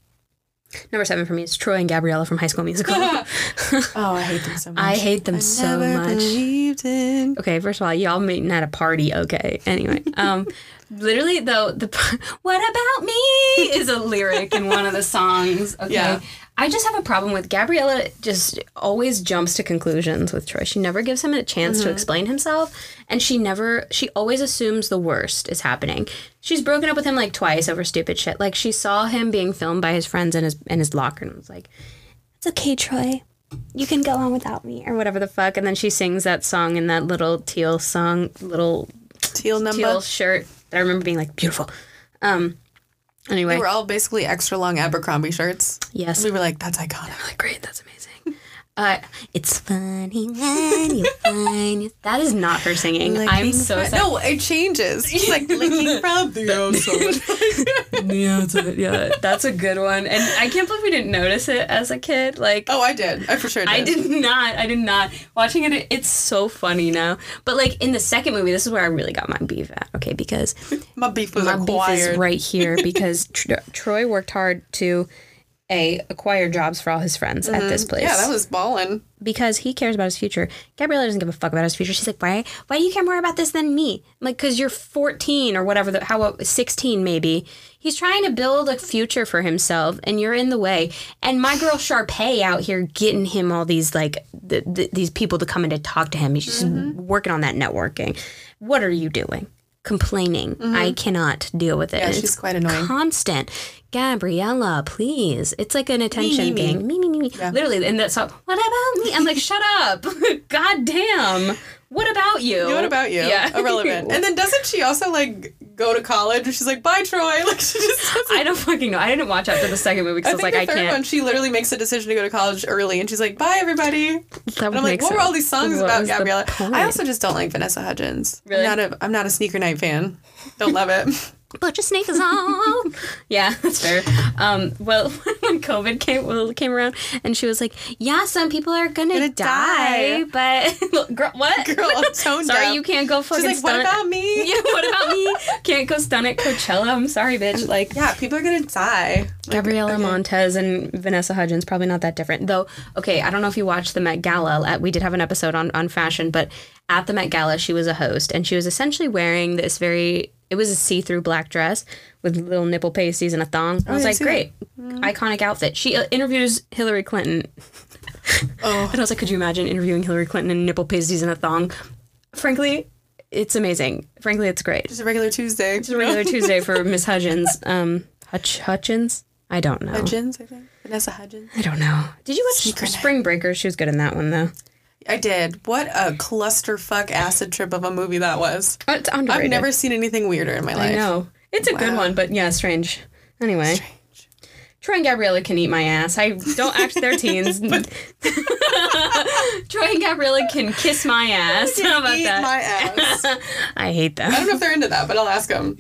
number seven for me is Troy and Gabriella from High School Musical. Oh, I hate them so much. I hate them I so never much. Believed in. Okay, first of all, y'all meeting at a party. Okay. Anyway, um, literally though, the p- "What about me" is a lyric in one of the songs. Okay. Yeah. I just have a problem with Gabriella. Just always jumps to conclusions with Troy. She never gives him a chance to explain himself, and she never. She always assumes the worst is happening. She's broken up with him like twice over stupid shit. Like she saw him being filmed by his friends in his in his locker and was like, "It's okay, Troy." you can go on without me or whatever the fuck and then she sings that song in that little teal song little Teal number. teal shirt that i remember being like beautiful um anyway They were all basically extra long Abercrombie shirts. yes We were like, that's iconic. like great that's amazing uh it's funny when you find you that is not her singing i'm so from- sad No, it changes. She's like licking from the outside. yeah, it's a- yeah that's a good one and i can't believe we didn't notice it as a kid like oh, I did. I for sure did. I did not. I did not. Watching it, it's so funny now. But like in the second movie, this is where I really got my beef at. Okay, because My beef was my beef is right here because Tr- Troy worked hard to a acquire jobs for all his friends at this place. Mm-hmm. Yeah, that was ballin'. because he cares about his future. Gabriella doesn't give a fuck about his future. She's like, why? Why do you care more about this than me? I'm like, because you're 14 or whatever. The, how 16 maybe. He's trying to build a future for himself, and you're in the way. And my girl Sharpay out here getting him all these like th- th- these people to come in to talk to him. She's working on that networking. What are you doing? Complaining. I cannot deal with it. Yeah, she's it's quite annoying. Constant. Gabriella, please. It's like an attention me, me. thing. Me, me, me, me. Literally, and that song, what about me? I'm like, shut up. God damn. What about you? What about you? Yeah. Irrelevant. And then doesn't she also like go to college and she's like, bye, Troy? Like she just I don't fucking know. I didn't watch after the second movie because I I was like, the I third can't. one, she literally makes a decision to go to college early, and she's like, "Bye, everybody." And That would I'm like, "What were all these songs What about Gabriella?" I also just don't like Vanessa Hudgens. Really? I'm not a I'm not a sneaker night fan. Don't love it. Put your sneakers on. yeah, that's fair. Um, well, when COVID came well, came around, and she was like, "Yeah, some people are gonna, Gonna die, but girl, what? Girl, I'm sorry, you can't go fucking. She's like, "What about me?" Yeah, what about me? Can't go stun at Coachella. I'm sorry, bitch. Like, Yeah, people are gonna die. Like, Gabriella okay. Montez and Vanessa Hudgens probably not that different though. Okay, I don't know if you watched the Met Gala. We did have an episode on on fashion, but at the Met Gala, she was a host and she was essentially wearing this very It was a see-through black dress with little nipple pasties and a thong. I was yeah, like, great, iconic outfit. She uh, interviews Hillary Clinton, Oh, and I was like, could you imagine interviewing Hillary Clinton in nipple pasties and a thong? Frankly, it's amazing. Frankly, it's great. just a regular Tuesday. It's a regular Tuesday for Miss Hudgens. Um, Hutch Hutchins. I don't know. Hudgens, I think. Vanessa Hudgens. I don't know. Did you watch Secret. Spring Breakers? She was good in that one though. I did. What a clusterfuck acid trip of a movie that was. It's underrated. I've never seen anything weirder in my life. I know. It's a good one, but yeah, strange. Anyway, Strange. Troy and Gabriella can eat my ass. I don't act their teens. Troy and Gabriella can kiss my ass. How about Eat that? my ass. I hate them. I don't know if they're into that, but I'll ask them.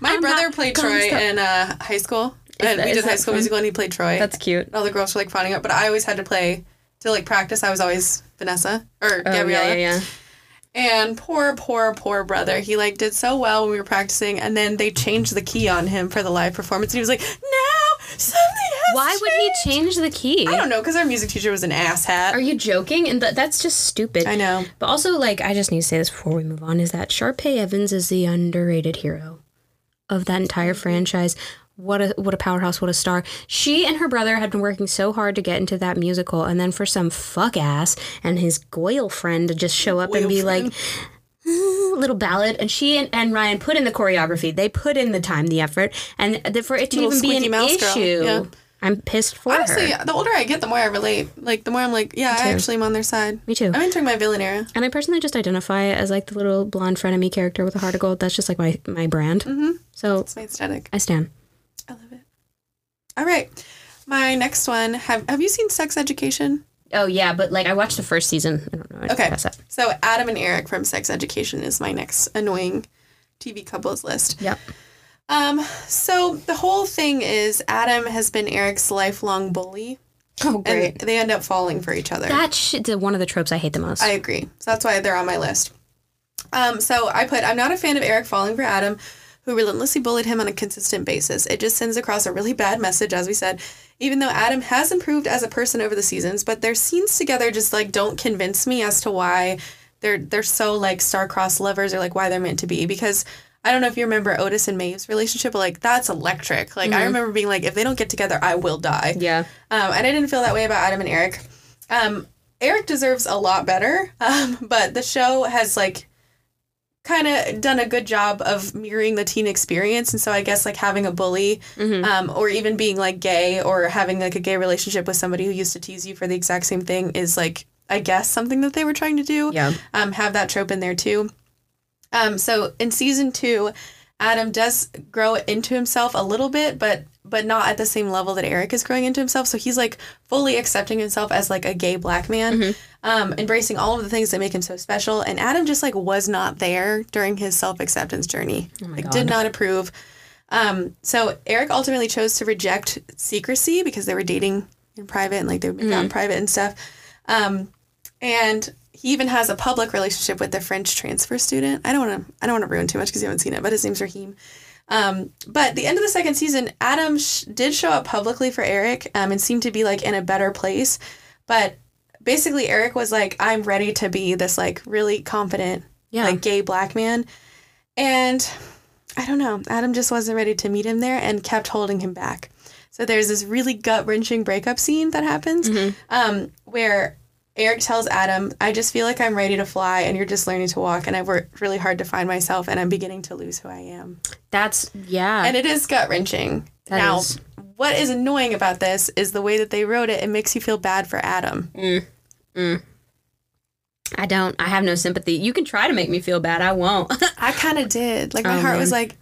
My I'm brother played Troy in uh, high school. and that- we did High School fun? Musical, and he played Troy. That's cute. all the girls were like finding out, but I always had to play to like practice. I was always Vanessa or Oh, Gabriella. yeah, yeah, yeah. And poor, poor, poor brother. He like did so well when we were practicing, and then they changed the key on him for the live performance, and he was like, "Now something has Why would he change the key? I don't know, because our music teacher was an asshat. Are you joking? And th- that's just stupid. I know. But also, like, I just need to say this before we move on: is that Sharpay Evans is the underrated hero of that entire franchise. What a what a powerhouse! What a star! She and her brother had been working so hard to get into that musical, and then for some fuck ass and his Goyle friend to just show up and be like. "Uh, Little ballad, and she and, and Ryan put in the choreography. They put in the time, the effort, and the, for it to Little even be an issue, yeah. I'm pissed for Honestly, her. the older I get, the more I relate. Like the more I'm like, yeah, I actually am on their side. Me too. I'm entering my villain era. And I personally just identify as like the little blonde frenemy character with a heart of gold. That's just like my my brand. Mm-hmm. So It's my aesthetic. I stand. I. All right, my next one. Have Have you seen Sex Education? Oh yeah, but like I watched the first season. I don't know. Okay. That's. So Adam and Eric from Sex Education is my next annoying TV couples list. Yep. Um, so the whole thing is Adam has been Eric's lifelong bully, Oh and they end up falling for each other. That shit's one of the tropes I hate the most. I agree. So that's why they're on my list. Um, so I put I'm not a fan of Eric falling for Adam, who relentlessly bullied him on a consistent basis. It just sends across a really bad message, as we said. Even though Adam has improved as a person over the seasons, but their scenes together just like don't convince me as to why they're they're so like star-crossed lovers or like why they're meant to be. Because I don't know if you remember Otis and Maeve's relationship, but like that's electric. Like I remember being like, if they don't get together, I will die. yeah. Um, and I didn't feel that way about Adam and Eric. Um, Eric deserves a lot better, um, but the show has like kind of done a good job of mirroring the teen experience. And so I guess like having a bully, um, or even being like gay, or having like a gay relationship with somebody who used to tease you for the exact same thing is like I guess something that they were trying to do. Yeah. Um, have that trope in there too. Um, so in season two, Adam does grow into himself a little bit, but but not at the same level that Eric is growing into himself. So he's like fully accepting himself as like a gay black man, um, embracing all of the things that make him so special. And Adam just like was not there during his self acceptance journey. like did not approve. Um, so Eric ultimately chose to reject secrecy because they were dating in private and like they would make out in private and stuff. Um, and he even has a public relationship with the French transfer student. I don't want to. I don't want to ruin too much because you haven't seen it, but his name's Raheem. Um, but the end of the second season, Adam sh- did show up publicly for Eric um, and seemed to be like in a better place. But basically, Eric was like, "I'm ready to be this like really confident, Yeah. like gay black man," and I don't know. Adam just wasn't ready to meet him there and kept holding him back. So there's this really gut wrenching breakup scene that happens um, where Eric tells Adam, I just feel like I'm ready to fly and you're just learning to walk and I've worked really hard to find myself and I'm beginning to lose who I am. That's yeah. And it is gut wrenching. Now, is. what is annoying about this is the way that they wrote it, it makes you feel bad for Adam. Mm. Mm. I don't. I have no sympathy. You can try to make me feel bad. I won't. I kind of did. Like, my Oh, heart was like.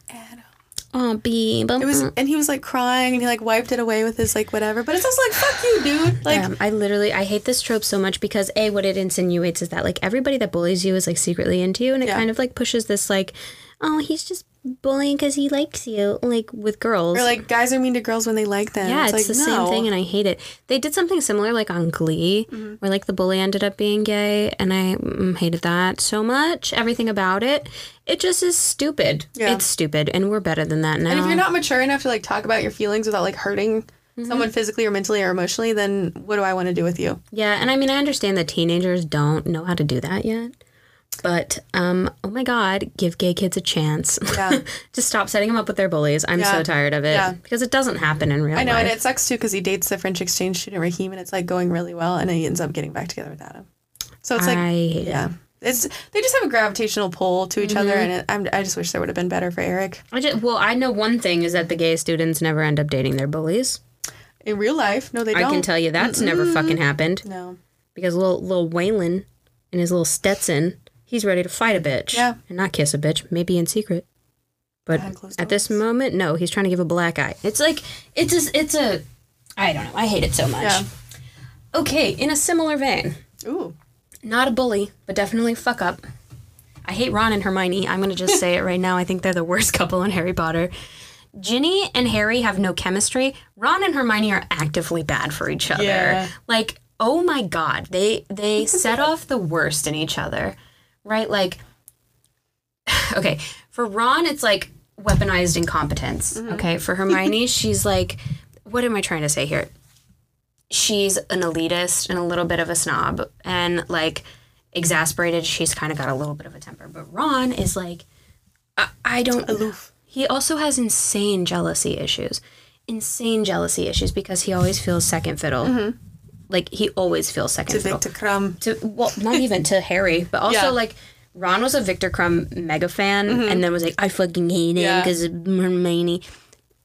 Oh, beep. It was, and he was like crying and he like wiped it away with his like whatever. But it's also like, fuck you, dude. Like, Um, I literally I hate this trope so much because a what it insinuates is that like everybody that bullies you is like secretly into you, and it Yeah. kind of like pushes this like, oh he's just bullying because he likes you, like with girls. or like guys are mean to girls when they like them. yeah, it's, like, the no. same thing, and I hate it. They did something similar like on Glee, Mm-hmm. where like the bully ended up being gay, and I mm, hated that so much. Everything about it, it just is stupid. Yeah. It's stupid, and we're better than that now. And if you're not mature enough to like talk about your feelings without like hurting Mm-hmm. someone physically or mentally or emotionally, then what do I want to do with you? Yeah, and I mean, I understand that teenagers don't know how to do that yet, But um, oh my God, give gay kids a chance. Yeah. Just stop setting them up with their bullies. I'm Yeah. so tired of it Yeah. because it doesn't happen in real life. I know, life. and it sucks too because he dates the French exchange student Raheem, and it's like going really well, and he ends up getting back together with Adam. So it's like, I hate yeah, it's they just have a gravitational pull to each other, Mm-hmm. and it, I'm, I just wish there would have been better for Eric I just, well, I know one thing is that the gay students never end up dating their bullies. in real life. No, they don't. I can tell you that's never fucking happened No, because little little Waylon in his little Stetson, he's ready to fight a bitch Yeah. and not kiss a bitch, maybe in secret. But at this moment, no, he's trying to give a black eye. It's like it's a, it's a I don't know. I hate it so much. Yeah. Okay, in a similar vein, ooh, not a bully, but definitely fuck up. I hate Ron and Hermione. I'm going to just say it right now. I think they're the worst couple in Harry Potter. Ginny and Harry have no chemistry. Ron and Hermione are actively bad for each other. Yeah. Like, oh my god, they they set off the worst in each other. Right? Like Okay, for Ron it's like weaponized incompetence. Mm-hmm. Okay, for Hermione she's like what am I trying to say here? she's an elitist and a little bit of a snob and like exasperated she's kind of got a little bit of a temper but ron is like i, I don't aloof. he also has insane jealousy issues insane jealousy issues because he always feels second fiddle mm-hmm. Like he always feels second To fiddle. Viktor Krum. to well not even to harry but also Yeah. like ron was a Viktor Krum mega fan mm-hmm. and then was like i fucking hate him because of hermione.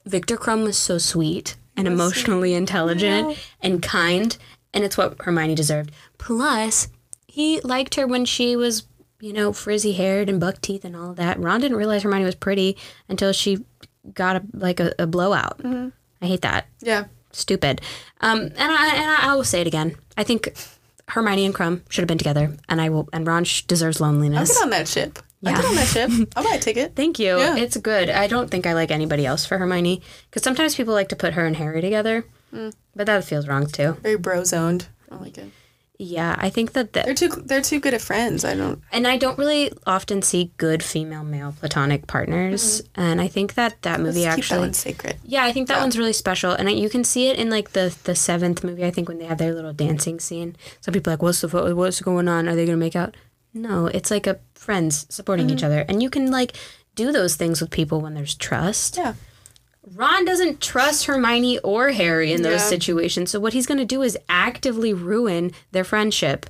Viktor Krum was so sweet and emotionally intelligent and kind and it's what hermione deserved. Plus he liked her when she was you know frizzy haired and buck teeth and all of that. Ron didn't realize hermione was pretty until she got a, like a, a blowout. Mm-hmm. I hate that. Yeah, stupid. Um, and I and I, I will say it again. I think Hermione and Krum should have been together, and I will. And Ron sh- deserves I'll loneliness. get on that ship. Yeah. I'll get on that ship. I'll buy a ticket. Thank you. Yeah. It's good. I don't think I like anybody else for Hermione because sometimes people like to put her and Harry together, Mm. but that feels wrong too. Very bro zoned. I like it. Yeah, I think that that They're too. They're too good at friends. I don't. and I don't really often see good female male platonic partners, and I think that that movie Mm-hmm. Let's that actually one sacred. Yeah, I think that one's really special, and you can see it in like the the seventh movie. I think when they have their little dancing scene. Some people are like, what's the fo- what's going on? Are they gonna make out? No, it's like a friends supporting Mm-hmm. each other, and you can like do those things with people when there's trust. Yeah. Ron doesn't trust Hermione or Harry in those Yeah. situations, so what he's gonna do is actively ruin their friendship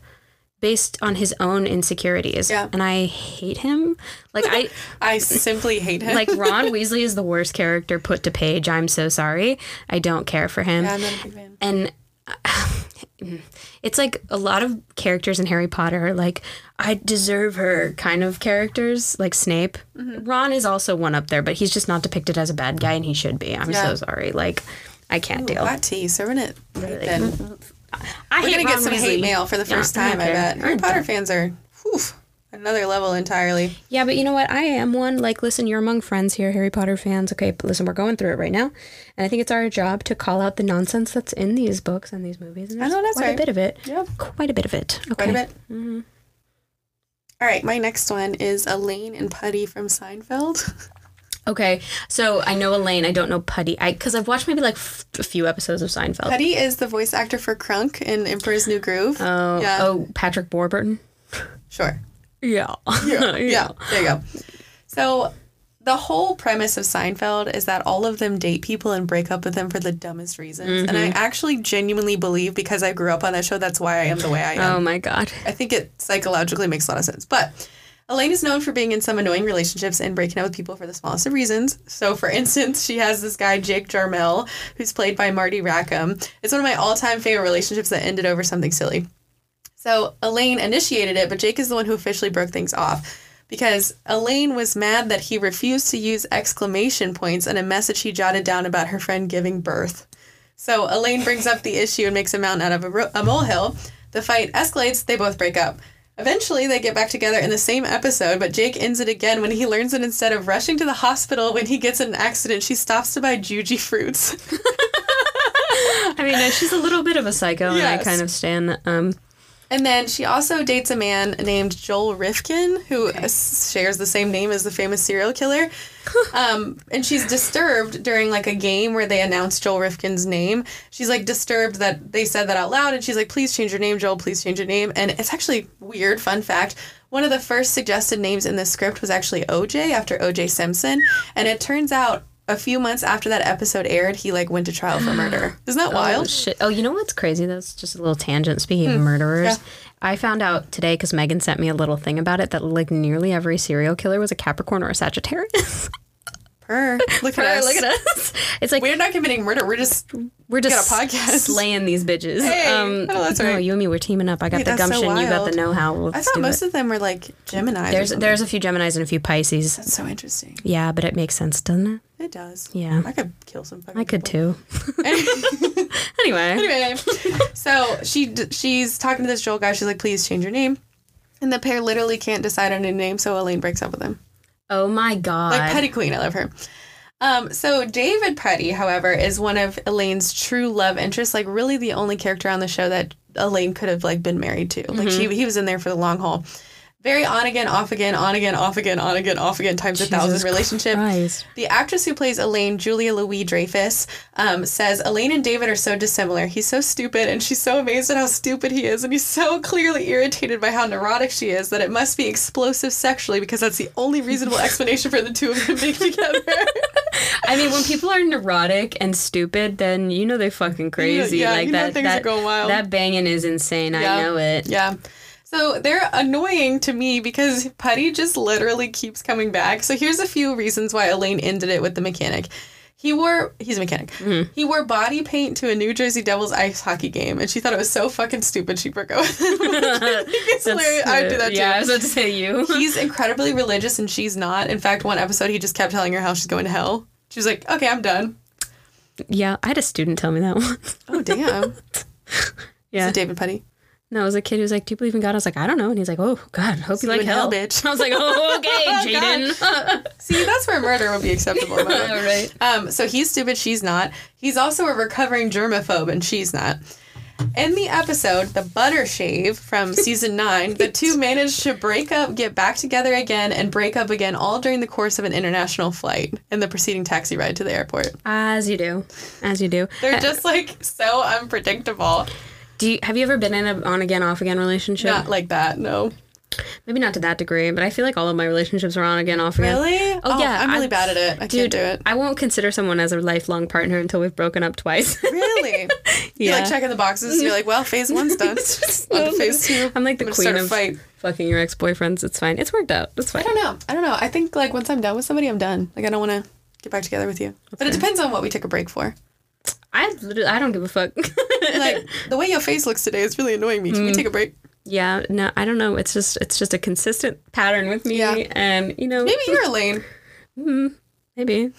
based on his own insecurities. Yeah. and I hate him. Like I. I simply hate him. like Ron Weasley is the worst character put to page. I'm so sorry. I don't care for him. yeah, I'm not a big fan. And it's like a lot of characters in Harry Potter are like I deserve her kind of characters, like Snape. Mm-hmm. Ron is also one up there, but he's just not depicted as a bad guy, and he should be. I'm Yeah. so sorry. Like I can't deal. Hot tea, serving it. Right then. I We're hate gonna get some hate mail for the first time. I bet Harry Potter fans are whew, another level entirely. Yeah, but you know what? I am one. Like, listen, you're among friends here, Harry Potter fans. Okay, but listen, we're going through it right now, and I think it's our job to call out the nonsense that's in these books and these movies. And I know, that's quite right. a bit of it. Yeah. quite a bit of it. Okay. Quite a bit. Mm-hmm. All right, my next one is Elaine and Puddy from Seinfeld. Okay, so I know Elaine. I don't know Puddy. I because I've watched maybe like f- a few episodes of Seinfeld. Puddy is the voice actor for Kronk in Emperor's New Groove. Oh, yeah. oh, Patrick Warburton. Sure. Yeah. Yeah, yeah. There you go. So the whole premise of Seinfeld is that all of them date people and break up with them for the dumbest reasons. And I mm-hmm. actually genuinely believe because I grew up on that show, that's why I am the way I am. Oh my god. I think it psychologically makes a lot of sense. But Elaine is known for being in some annoying relationships and breaking up with people for the smallest of reasons. So, for instance, she has this guy, Jake Jarmel, who's played by Marty Rackham. It's one of my all time favorite relationships that ended over something silly. So, Elaine initiated it, but Jake is the one who officially broke things off because Elaine was mad that he refused to use exclamation points in a message he jotted down about her friend giving birth. So Elaine brings up the issue and makes a mountain out of a, ro- a molehill. The fight escalates, they both break up. Eventually, they get back together in the same episode, but Jake ends it again when he learns that instead of rushing to the hospital when he gets in an accident, she stops to buy Jujyfruits. I mean, she's a little bit of a psycho, and I kind of stand. Um, And then she also dates a man named Joel Rifkin, who uh, shares the same name as the famous serial killer. um, and she's disturbed during like a game where they announce Joel Rifkin's name. She's like disturbed that they said that out loud, and she's like, "Please change your name, Joel. Please change your name." And it's actually weird. Fun fact: One of the first suggested names in the script was actually OJ after OJ Simpson, and it turns out a few months after that episode aired, he like went to trial for murder. Isn't that Oh, wild? shit. Oh, you know what's crazy? That's just a little tangent. Speaking of hmm. murderers, Yeah. I found out today because Megan sent me a little thing about it that like nearly every serial killer was a Capricorn or a Sagittarius. Purr. Look at us. Look at us. It's like We're not committing murder. We're just we're just got a podcast. slaying these bitches. Hey. um, Oh, that's no, you and me, we're teaming up. I got the that's so gumption, you got the know-how. I Let's thought most it. of them were like Gemini. There's there's a few Gemini's and a few Pisces. That's so interesting. Yeah, but it makes sense, doesn't it? It does. Yeah. I could kill some fucking I could people. too. anyway, anyway, so she she's talking to this Joel guy. She's like, "Please change your name." And the pair literally can't decide on a name, so Elaine breaks up with him. Oh my god, Like Petty Queen, I love her. Um, so David Puddy, however, is one of Elaine's true love interests. Like really, the only character on the show that Elaine could have like been married to. Like Mm-hmm. she, he was in there for the long haul. Very on again, off again, on again, off again, on again, off again times a thousand relationship. Christ. The actress who plays Elaine, Julia Louis Dreyfus, um, says Elaine and David are so dissimilar. He's so stupid, and she's so amazed at how stupid he is, and he's so clearly irritated by how neurotic she is that it must be explosive sexually because that's the only reasonable explanation for the two of them being together. I mean, when people are neurotic and stupid, then you know they're fucking crazy. yeah, like you know that. things that are going wild. That banging is insane. I know it. Yeah. So they're annoying to me because Puddy just literally keeps coming back. So here's a few reasons why Elaine ended it with the mechanic. He wore he's a mechanic. Mm-hmm. He wore body paint to a New Jersey Devils ice hockey game, and she thought it was so fucking stupid she broke up it's hilarious. I would do that too. Yeah, I was about to say you. He's incredibly religious and she's not. In fact, one episode he just kept telling her how she's going to hell. She's like, "Okay, I'm done." yeah, I had a student tell me that once. Oh damn. Yeah. Is it David Puddy? No, it was a kid who was like, "Do you believe in God?" I was like, "I don't know," and he's like, "Oh God, hope you you like hell, hell, bitch. I was like, "Oh, okay, Jaden." See, that's where murder would be acceptable. in. All right. Um, so he's stupid, she's not. He's also a recovering germaphobe, and she's not. In the episode, The Butter Shave from season nine, the two managed to break up, get back together again, and break up again all during the course of an international flight and the preceding taxi ride to the airport. As you do, as you do. They're just like so unpredictable. Do you have you ever been in a on again off again relationship? Not like that, no. Maybe not to that degree, but I feel like all of my relationships are on again off again. Really? Oh, oh yeah, I'm really I- bad at it. I Dude, can't do it. I won't consider someone as a lifelong partner until we've broken up twice. Really? You're like checking the boxes. You're like, well, phase one's done. On to phase two. I'm like the I'm queen of fight. fucking your ex boyfriends. It's fine. It's worked out. It's fine. I don't know. I don't know. I think like once I'm done with somebody, I'm done. Like I don't want to get back together with you. but it depends on what we took a break for. I literally, I don't give a fuck. Like the way your face looks today is really annoying me. Can we take a break? yeah, no, I don't know. It's just it's just a consistent pattern with me, Yeah. and you know, Maybe you're Elaine. maybe.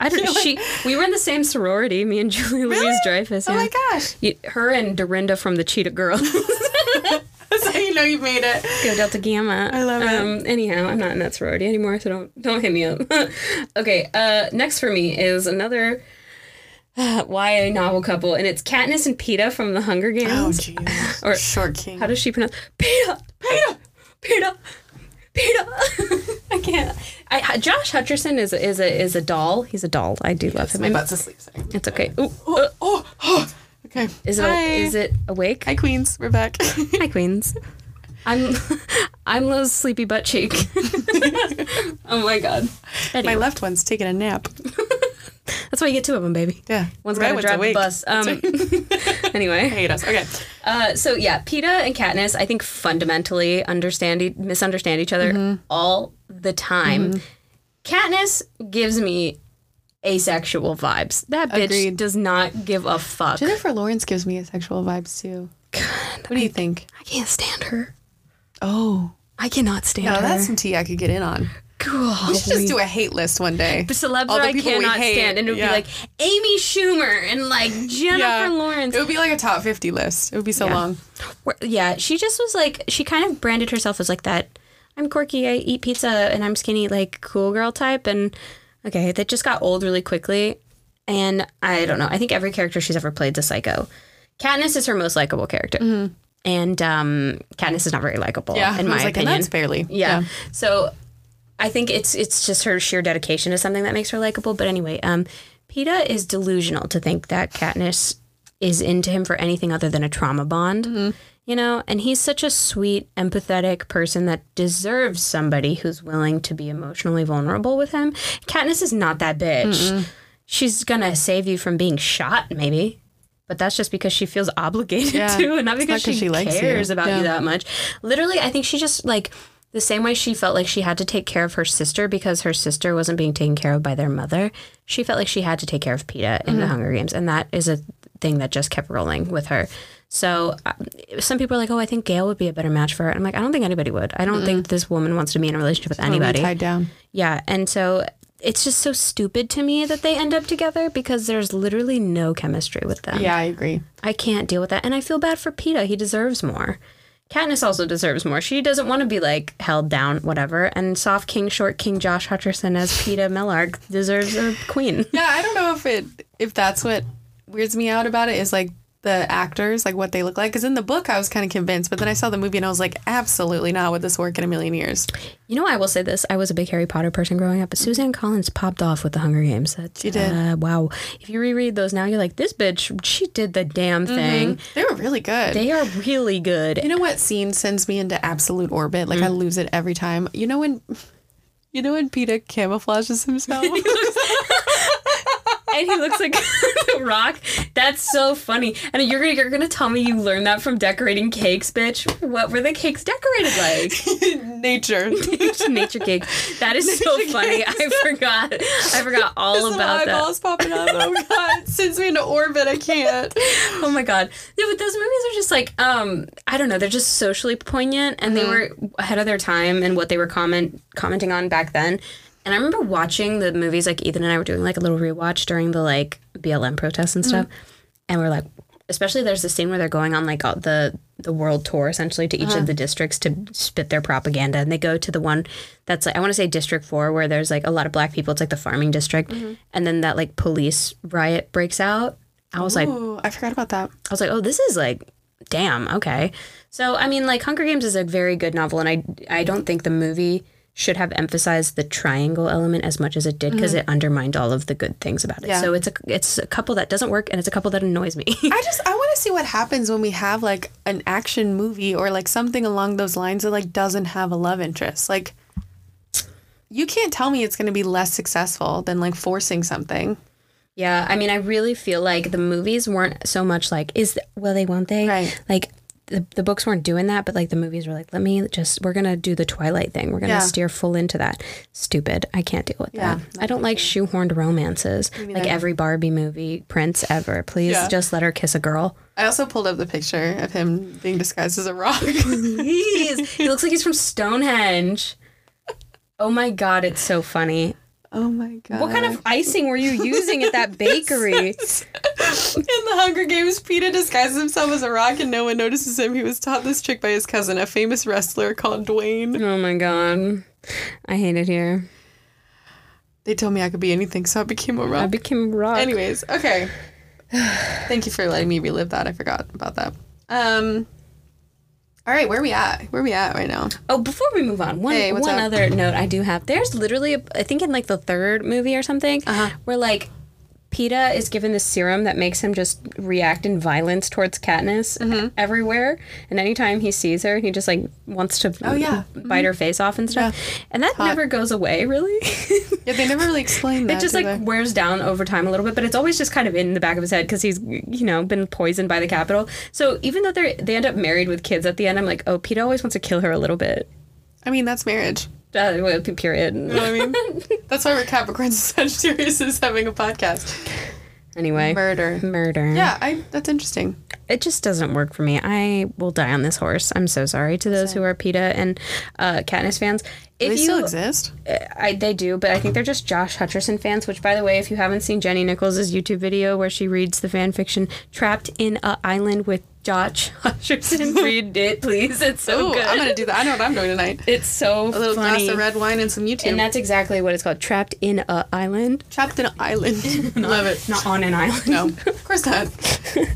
I don't. She. We were in the same sorority. Me and Julie Louise Dreyfus. Oh my gosh. You- her and Dorinda from the Cheetah Girls. That's how you know you've made it. Go Delta Gamma. I love it. um, Anyhow, I'm not in that sorority anymore, so don't don't hit me up. okay. Uh, next for me is another uh, YA novel couple, and it's Katniss and Peeta from The Hunger Games. Oh jeez. Or- Short King. How does she pronounce Peta? Peta. Peta. Peta. I can't. I, Josh Hutcherson is a, is a is a doll. He's a doll. I do love him. my butt's asleep. Sorry. It's okay. Ooh, uh, Oh, oh. Okay. is it Hi. is it awake? Hi, Queens. We're back. Hi, Queens. I'm I'm Lo's sleepy butt cheek. oh my god. my left one's taking a nap. Why you get two of them, baby. Yeah. One's got to drive the bus. Um, anyway, Hate us. Okay. uh, so yeah, Peeta and Katniss, I think fundamentally understand e- misunderstand each other Mm-hmm. all the time. Katniss gives me asexual vibes. That bitch Agreed. does not give a fuck. Jennifer Lawrence gives me sexual vibes too. what do you think? I can't stand her. Oh. I cannot stand No, her. that's some tea I could get in on. God. We should just do a hate list one day. the celebs All the I cannot stand, and it would yeah. be like Amy Schumer and like Jennifer Lawrence. It would be like a top 50 list. It would be so Yeah. long. Yeah, she just was like she kind of branded herself as like that. I'm quirky. I eat pizza and I'm skinny, like cool girl type. And okay, that just got old really quickly. And I don't know. I think every character she's ever played is a psycho. Katniss is her most likable character, and um, Katniss is not very likable Mm-hmm. Yeah. in my like, opinion. that's barely. yeah. So I think it's it's just her sheer dedication to something that makes her likable. But anyway, um, Peeta is delusional to think that Katniss is into him for anything other than a trauma bond. You know, and he's such a sweet, empathetic person that deserves somebody who's willing to be emotionally vulnerable with him. Katniss is not that bitch. She's gonna save you from being shot, maybe. But that's just because she feels obligated Yeah. to, and not because not she, she likes you. cares about Yeah. you that much. Literally, I think she just like the same way she felt like she had to take care of her sister because her sister wasn't being taken care of by their mother. She felt like she had to take care of Peeta in Mm-hmm. the Hunger Games, and that is a thing that just kept rolling with her. So uh, some people are like, "Oh, I think Gale would be a better match for her." I'm like, I don't think anybody would. I don't think this woman wants to be in a relationship with Totally anybody. tied down. Yeah, and so it's just so stupid to me that they end up together because there's literally no chemistry with them. Yeah, I agree. I can't deal with that. And I feel bad for Peeta. He deserves more. Katniss also deserves more. She doesn't want to be like held down, whatever. And soft king, short king Josh Hutcherson as Peeta Mellark deserves a queen. Yeah, I don't know if it if that's what weirds me out about it is like the actors, like what they look like. Because in the book, I was kind of convinced, but then I saw the movie and I was like, absolutely not. Would this work in a million years? You know, I will say this: I was a big Harry Potter person growing up, but Suzanne Collins popped off with the Hunger Games. That, She did. Uh, wow. If you reread those now, you're like, this bitch, she did the damn thing. They were really good. They are really good. you know what scene sends me into absolute orbit? Like I lose it every time. You know when. You know when Peter camouflages himself? and he looks like the rock. That's so funny. And you're gonna you're gonna tell me you learned that from decorating cakes, bitch. What were the cakes decorated like? Nature. Nature cakes. That is so funny. I forgot. I forgot all about that. eyeballs popping out. Oh god, sends me into orbit. I can't. Oh my god. Yeah, but those movies are just like um I don't know, they're just socially poignant and they were ahead of their time and what they were comment commenting on back then. And I remember watching the movies like Ethan and I were doing like a little rewatch during the like BLM protests and stuff. And we're like especially there's this scene where they're going on like all the the world tour essentially to each of the uh-huh. districts to spit their propaganda and they go to the one that's like I want to say district 4 where there's like a lot of black people it's like the farming district mm-hmm. and then that like police riot breaks out I was like Ooh, I forgot about that. I was like, oh, this is like, damn, okay. So I mean, like, Hunger Games is a very good novel, and I I don't think the movie should have emphasized the triangle element as much as it did because mm-hmm. it undermined all of the good things about it. Yeah. So it's a it's a couple that doesn't work, and it's a couple that annoys me. I just I want to see what happens when we have like an action movie or like something along those lines that like doesn't have a love interest. Like you can't tell me it's going to be less successful than like forcing something. yeah, I mean, I really feel like the movies weren't so much like is th- will they won't they Right. like. The, the books weren't doing that, but like the movies were like, let me just, we're going to do the Twilight thing. We're going to Yeah. steer full into that. Stupid. I can't deal with Yeah, that. I don't like shoehorned romances. Like every Barbie movie, Prince ever. Please Yeah. just let her kiss a girl. I also pulled up the picture of him being disguised as a rock. Please. he looks like he's from Stonehenge. Oh my God, it's so funny. Oh my god. What kind of icing were you using at that bakery? In the Hunger Games, Peeta disguises himself as a rock and no one notices him. He was taught this trick by his cousin, a famous wrestler called Dwayne. Oh my God. I hate it here. They told me I could be anything, so I became a rock. I became rock. Anyways, okay. Thank you for letting me relive that. I forgot about that. Um. All right, where are we at? Where are we at right now? Oh, before we move on, one Hey, one up? other note I do have. There's literally, a, I think in like the third movie or something, Uh-huh. where like Peeta is given this serum that makes him just react in violence towards Katniss Mm-hmm. everywhere, and anytime he sees her, he just like wants to Oh, yeah. bite her face off and stuff, and that never goes away really. Yeah, they never really explain that. it just like they? wears down over time a little bit, but it's always just kind of in the back of his head because he's you know been poisoned by the Capitol. So even though they they end up married with kids at the end, I'm like, oh, Peeta always wants to kill her a little bit. I mean, that's marriage. Uh, period. You know what I mean? that's why we're Capricorns and Sagittarius is having a podcast. Anyway, Murder. murder. Yeah, I. That's interesting. it just doesn't work for me. I will die on this horse. I'm so sorry to those who are Peeta and uh, Katniss fans. If they you, still exist. I, they do, but I think they're just Josh Hutcherson fans. Which, by the way, if you haven't seen Jenny Nichols' YouTube video where she reads the fan fiction "Trapped in a Island" with Josh Hutcherson, read it, please. It's so Oh, good. I'm gonna do that. I know what I'm doing tonight. it's so A little funny. glass of red wine and some YouTube. and that's exactly what it's called. Trapped in a island, Trapped in an island. Love it. not on an island. No, of course not.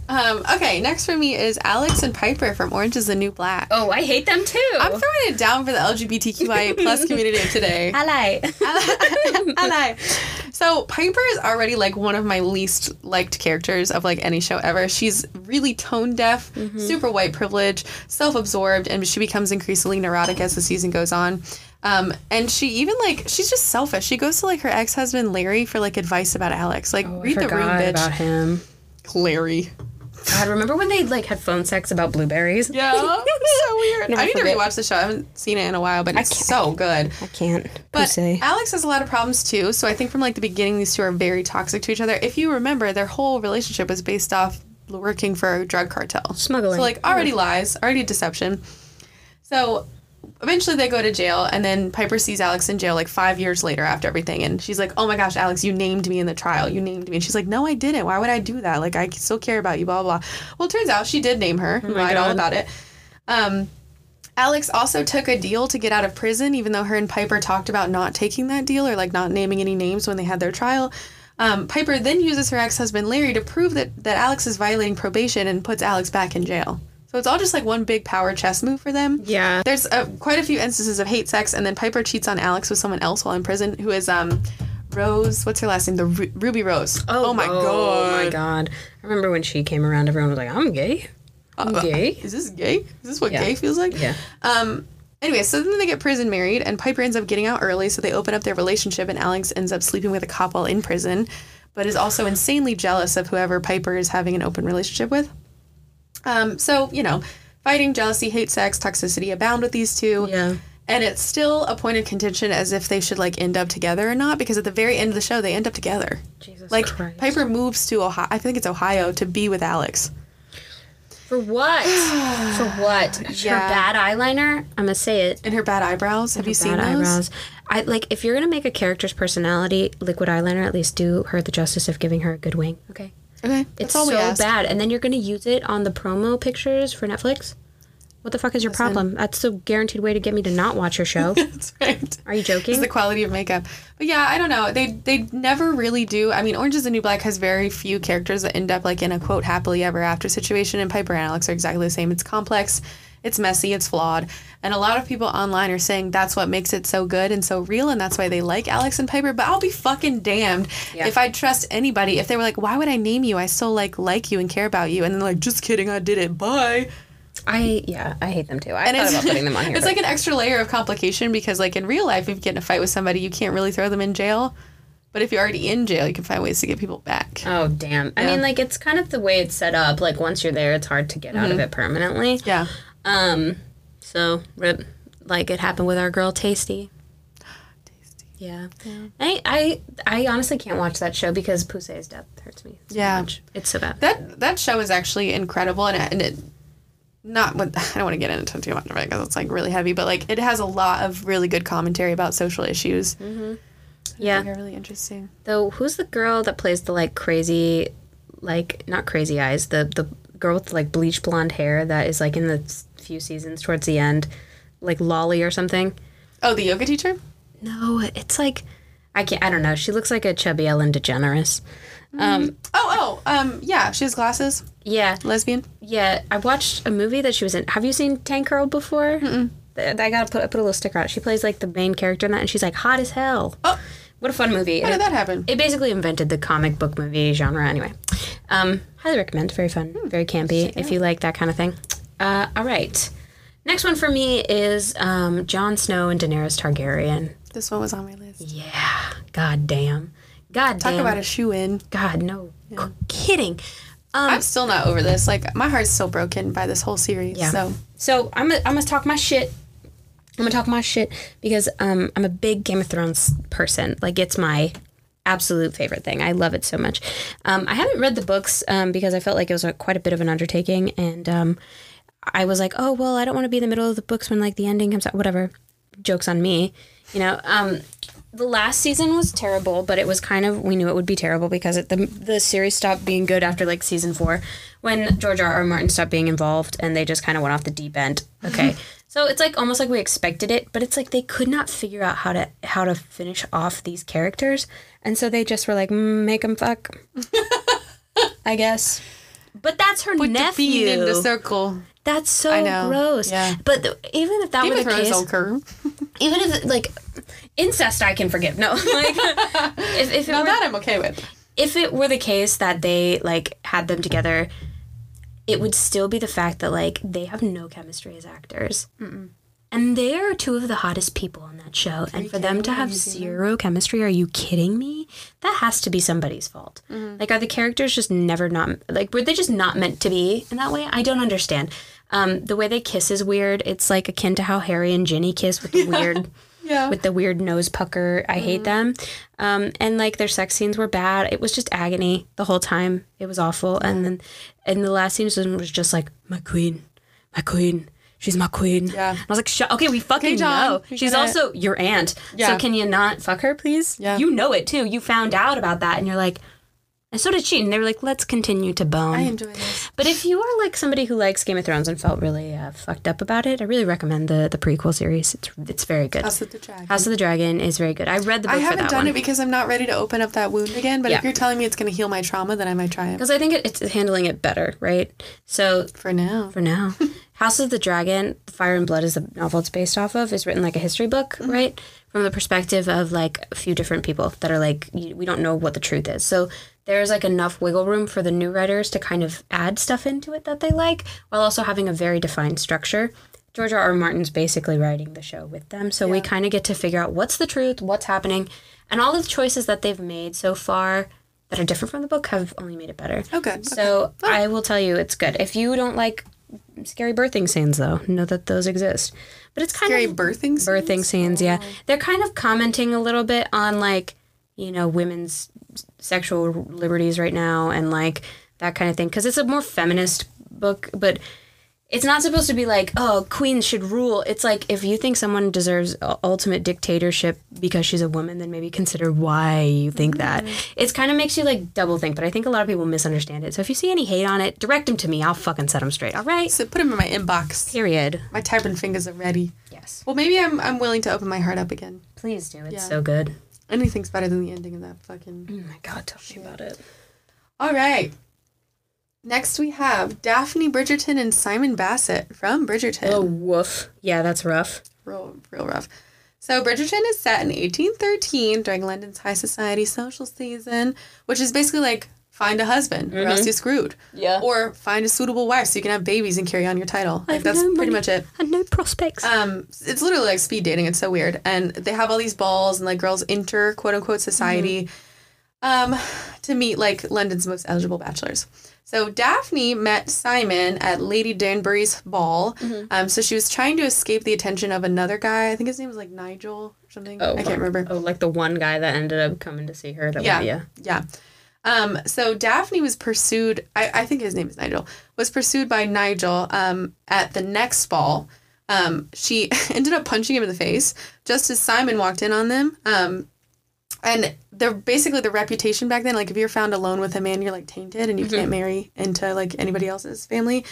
Um, okay, next for me is Alex and Piper from Orange is the New Black. Oh, I hate them too. I'm throwing it down for the LGBTQIA plus community of today. Ally. Ally. So Piper is already like one of my least liked characters of like any show ever. She's really tone deaf, super white privilege, self-absorbed, and she becomes increasingly neurotic as the season goes on. Um, and she even like she's just selfish. She goes to like her ex-husband Larry for like advice about Alex. Like Oh, read the room, bitch. about him. Larry. God, remember when they like had phone sex about blueberries? Yeah, so weird. Never I need to forget. rewatch the show. I haven't seen it in a while, but it's so good. I can't. But say. Alex has a lot of problems too. So I think from like the beginning, these two are very toxic to each other. If you remember, their whole relationship was based off working for a drug cartel, Smuggling. So like already lies, already deception. So eventually they go to jail, and then Piper sees Alex in jail like five years later after everything, and she's like, "Oh my gosh, Alex, you named me in the trial. You named me." And she's like, "No, I didn't. Why would I do that? Like I still care about you." Blah blah. blah. Well, it turns out she did name her. lied all about it. Um, Alex also took a deal to get out of prison, even though her and Piper talked about not taking that deal or like not naming any names when they had their trial. Um, Piper then uses her ex husband Larry to prove that, that Alex is violating probation and puts Alex back in jail. So it's all just like one big power chess move for them. Yeah. There's uh, quite a few instances of hate sex, and then Piper cheats on Alex with someone else while in prison, who is um, Rose. What's her last name? The Ru- Ruby Rose. Oh, my god. Oh my god. I remember when she came around, everyone was like, I'm gay. I'm gay. Is this gay? Is this what Yeah. gay feels like? Yeah. Um. Anyway, so then they get prison married, and Piper ends up getting out early, so they open up their relationship, and Alex ends up sleeping with a cop while in prison, but is also insanely jealous of whoever Piper is having an open relationship with. Um. So you know, fighting, jealousy, hate, sex, toxicity abound with these two. Yeah. And it's still a point of contention as if they should like end up together or not, because at the very end of the show, they end up together. Jesus Like Christ. Piper moves to Ohio. I think it's Ohio to be with Alex. For what? For what? Yeah. Her bad eyeliner? I'm gonna say it. And her bad eyebrows. Have you seen those? eyebrows. I like if you're gonna make a character's personality liquid eyeliner, at least do her the justice of giving her a good wing. Okay. Okay, that's It's all so bad. And then you're gonna use it on the promo pictures for Netflix? What the fuck is your problem? That's the guaranteed way to get me to not watch your show. That's right. Are you It's joking? the quality of makeup. But yeah, I don't know. They they never really do. I mean, Orange is the New Black has very few characters that end up like in a quote happily ever after situation, and Piper and Alex are exactly the same. It's complex, it's messy, it's flawed, and a lot of people online are saying that's what makes it so good and so real, and that's why they like Alex and Piper. But I'll be fucking damned Yeah. if I trust anybody if they were like, why would I name you? I still like like you and care about you, and then like, just kidding, I did it. Bye. I yeah, I hate them too. I And thought about putting them on here. it's but- like an extra layer of complication because, like in real life, if you get in a fight with somebody, you can't really throw them in jail. But if you're already in jail, you can find ways to get people back. Oh damn! I mean, like it's kind of the way it's set up. Like once you're there, it's hard to get out of it permanently. Mm-hmm. Yeah. Um. So rip, like it happened with our girl Tasty. Tasty. Yeah. I, I I honestly can't watch that show because Poussey's death hurts me. So Yeah. Much. It's so bad. That that show is actually incredible, and it, and it not what I don't want to get into too much of it because it's like really heavy, but like it has a lot of really good commentary about social issues. yeah. They're really interesting. Though who's the girl that plays the like crazy, like not crazy eyes, the the girl with like bleach blonde hair that is like in the few seasons towards the end, like Lolly or something. Oh, the yoga teacher. No, it's like I can't. I don't know. She looks like a chubby Ellen DeGeneres. Um, oh, oh, um, yeah, she has glasses. Yeah, Lesbian. yeah. I watched a movie that she was in. Have you seen Tank Girl before? Mm-mm. I gotta put I put a little sticker out. She plays like the main character in that, and she's like hot as hell. Oh, What a fun movie! how And did that happen? It basically invented the comic book movie genre. Anyway, um, highly recommend. Very fun, Hmm. very campy. If you like that kind of thing. Uh, all right. Next one for me is um, Jon Snow and Daenerys Targaryen. This one was on my list. Yeah. God damn. God Talk damn. about a shoe in. God, no. C- kidding. Um, I'm still not over this. Like my heart's still broken by this whole series. Yeah. So so I'm gonna, I'm gonna talk my shit. I'm gonna talk my shit because um, I'm a big Game of Thrones person. Like it's my absolute favorite thing. I love it so much. Um, I haven't read the books um, because I felt like it was a, quite a bit of an undertaking, and um, I was like, oh well, I don't want to be in the middle of the books when like the ending comes out. Whatever. Jokes on me. You know. Um, the last season was terrible, but it was kind of we knew it would be terrible because it, the the series stopped being good after like season four when George R. R. Martin stopped being involved and they just kind of went off the deep end. Okay, so it's like almost like we expected it, but it's like they could not figure out how to how to finish off these characters, and so they just were like mm, make them fuck. I guess. But that's her Put the bean in the circle. That's so I know. gross. Yeah. But the, even if that Game were the case, even if like incest, I can forgive. No, like if, if it were that I'm okay with. if it were the case that they like had them together, it would still be the fact that like they have no chemistry as actors. And they are two of the hottest people on that show. and for them to have zero chemistry, are you kidding me? That has to be somebody's fault. Like, are the characters just never not, like, were they just not meant to be in that way? I don't understand. Um, the way they kiss is weird. It's like akin to how Harry and Ginny kiss with the weird Yeah. with the weird nose pucker. I hate them. Um, and like their sex scenes were bad. It was just agony the whole time. It was awful. And then, and the last scene was- was just like my queen, my queen. She's my queen. Yeah. And I was like, Shut, okay, we fucking John, know. we She's get it." also your aunt. Yeah. So can you not fuck her, please? Yeah. You know it too. You found out about that, and you're like, and so did she. And they were like, let's continue to bone. I enjoy this. But if you are like somebody who likes Game of Thrones and felt really uh, fucked up about it, I really recommend the the prequel series. It's it's very good. House of the Dragon. House of the Dragon is very good. I read the book I for haven't that done one it because I'm not ready to open up that wound again. But Yeah. if you're telling me it's going to heal my trauma, then I might try it. because I think it, it's handling it better, right? So For now. for now, House of the Dragon, Fire and Blood is the novel it's based off of. Is written like a history book, Mm-hmm. right? From the perspective of like a few different people that are like we don't know what the truth is. So there's like enough wiggle room for the new writers to kind of add stuff into it that they like, while also having a very defined structure. George R. R. Martin's basically writing the show with them, so we kind of get to figure out what's the truth, what's happening, and all of the choices that they've made so far that are different from the book have only made it better. Oh, good. So I will tell you, it's good. If you don't like scary birthing scenes, though, know that those exist. But it's kind Scary of birthing scenes? birthing scenes. Yeah, oh. they're kind of commenting a little bit on like you know women's sexual liberties right now and like that kind of thing because it's a more feminist book, but. It's not supposed to be like, oh, queens should rule. It's like if you think someone deserves ultimate dictatorship because she's a woman, then maybe consider why you think that. Mm-hmm. It kind of makes you like double think, but I think a lot of people misunderstand it. So if you see any hate on it, direct them to me. I'll fucking set them straight. All right. So put them in my inbox. Period. My typing fingers are ready. Yes. Well, maybe I'm I'm willing to open my heart up again. Please do. It's Yeah. so good. Anything's better than the ending of that fucking. Oh my god, tell me about it. All right. Next we have Daphne Bridgerton and Simon Basset from Bridgerton. Oh woof. Yeah, that's rough. Real, real rough. So Bridgerton is set in 1813 during London's high society social season, which is basically like find a husband or else you're screwed. Yeah. Or find a suitable wife so you can have babies and carry on your title. Like I've that's no pretty much it. And no prospects. Um, it's literally like speed dating. It's so weird, and they have all these balls, and like girls enter quote unquote society, um, to meet like London's most eligible bachelors. So Daphne met Simon at Lady Danbury's ball. Um, so she was trying to escape the attention of another guy. I think his name was like Nigel or something. Oh, I can't remember. Oh, like the one guy that ended up coming to see her. That Yeah. Was, yeah. Yeah. Um, so Daphne was pursued, I, I think his name is Nigel, was pursued by Nigel um, at the next ball. Um, she ended up punching him in the face just as Simon walked in on them. Um, and they're basically the reputation back then, like if you're found alone with a man, you're like tainted and you can't marry into like anybody else's family.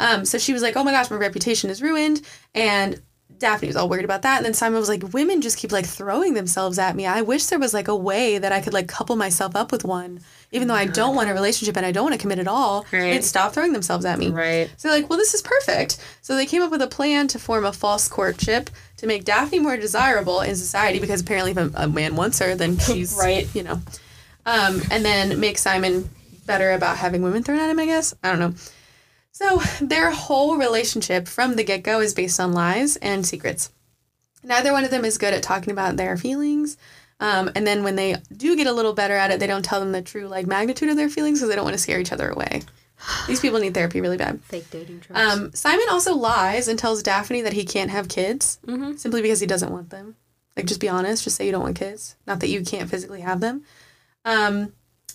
Um, so she was like, oh my gosh, my reputation is ruined. And Daphne was all worried about that. And then Simon was like, women just keep like throwing themselves at me. I wish there was like a way that I could like couple myself up with one, even though I don't want a relationship and I don't want to commit at all. Right. And stop throwing themselves at me. Right. So they're like, well, this is perfect. So they came up with a plan to form a false courtship to make Daphne more desirable in society because apparently if a, a man wants her, then she's Right. You know, um, and then make Simon better about having women thrown at him. I guess I don't know. So their whole relationship from the get go is based on lies and secrets. Neither one of them is good at talking about their feelings. Um, and then when they do get a little better at it, they don't tell them the true like magnitude of their feelings because they don't want to scare each other away. These people need therapy really bad. Fake dating. Um, Simon also lies and tells Daphne that he can't have kids simply because he doesn't want them. Like, just be honest. Just say you don't want kids. Not that you can't physically have them. Um,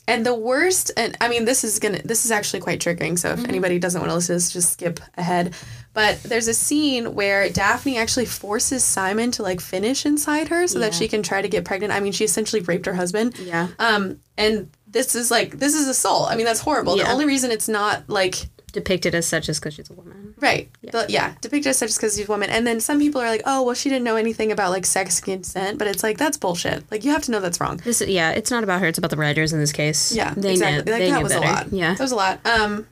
and the worst, and I mean, this is gonna, this is actually quite triggering. So if anybody doesn't want to listen to this, just skip ahead. But there's a scene where Daphne actually forces Simon to like finish inside her so that she can try to get pregnant. I mean, she essentially raped her husband. yeah. Um, and this is like, this is assault. I mean, that's horrible. The only reason it's not like Depicted as such is because she's a woman. Right. Yeah. yeah. Depicted as such as because she's a woman. And then some people are like, oh, well, she didn't know anything about like sex consent. But it's like, that's bullshit. Like, you have to know that's wrong. This, yeah, it's not about her. It's about the writers in this case. Yeah. they exactly. Knew, like, they that was better. a lot. Yeah. That was a lot. Um,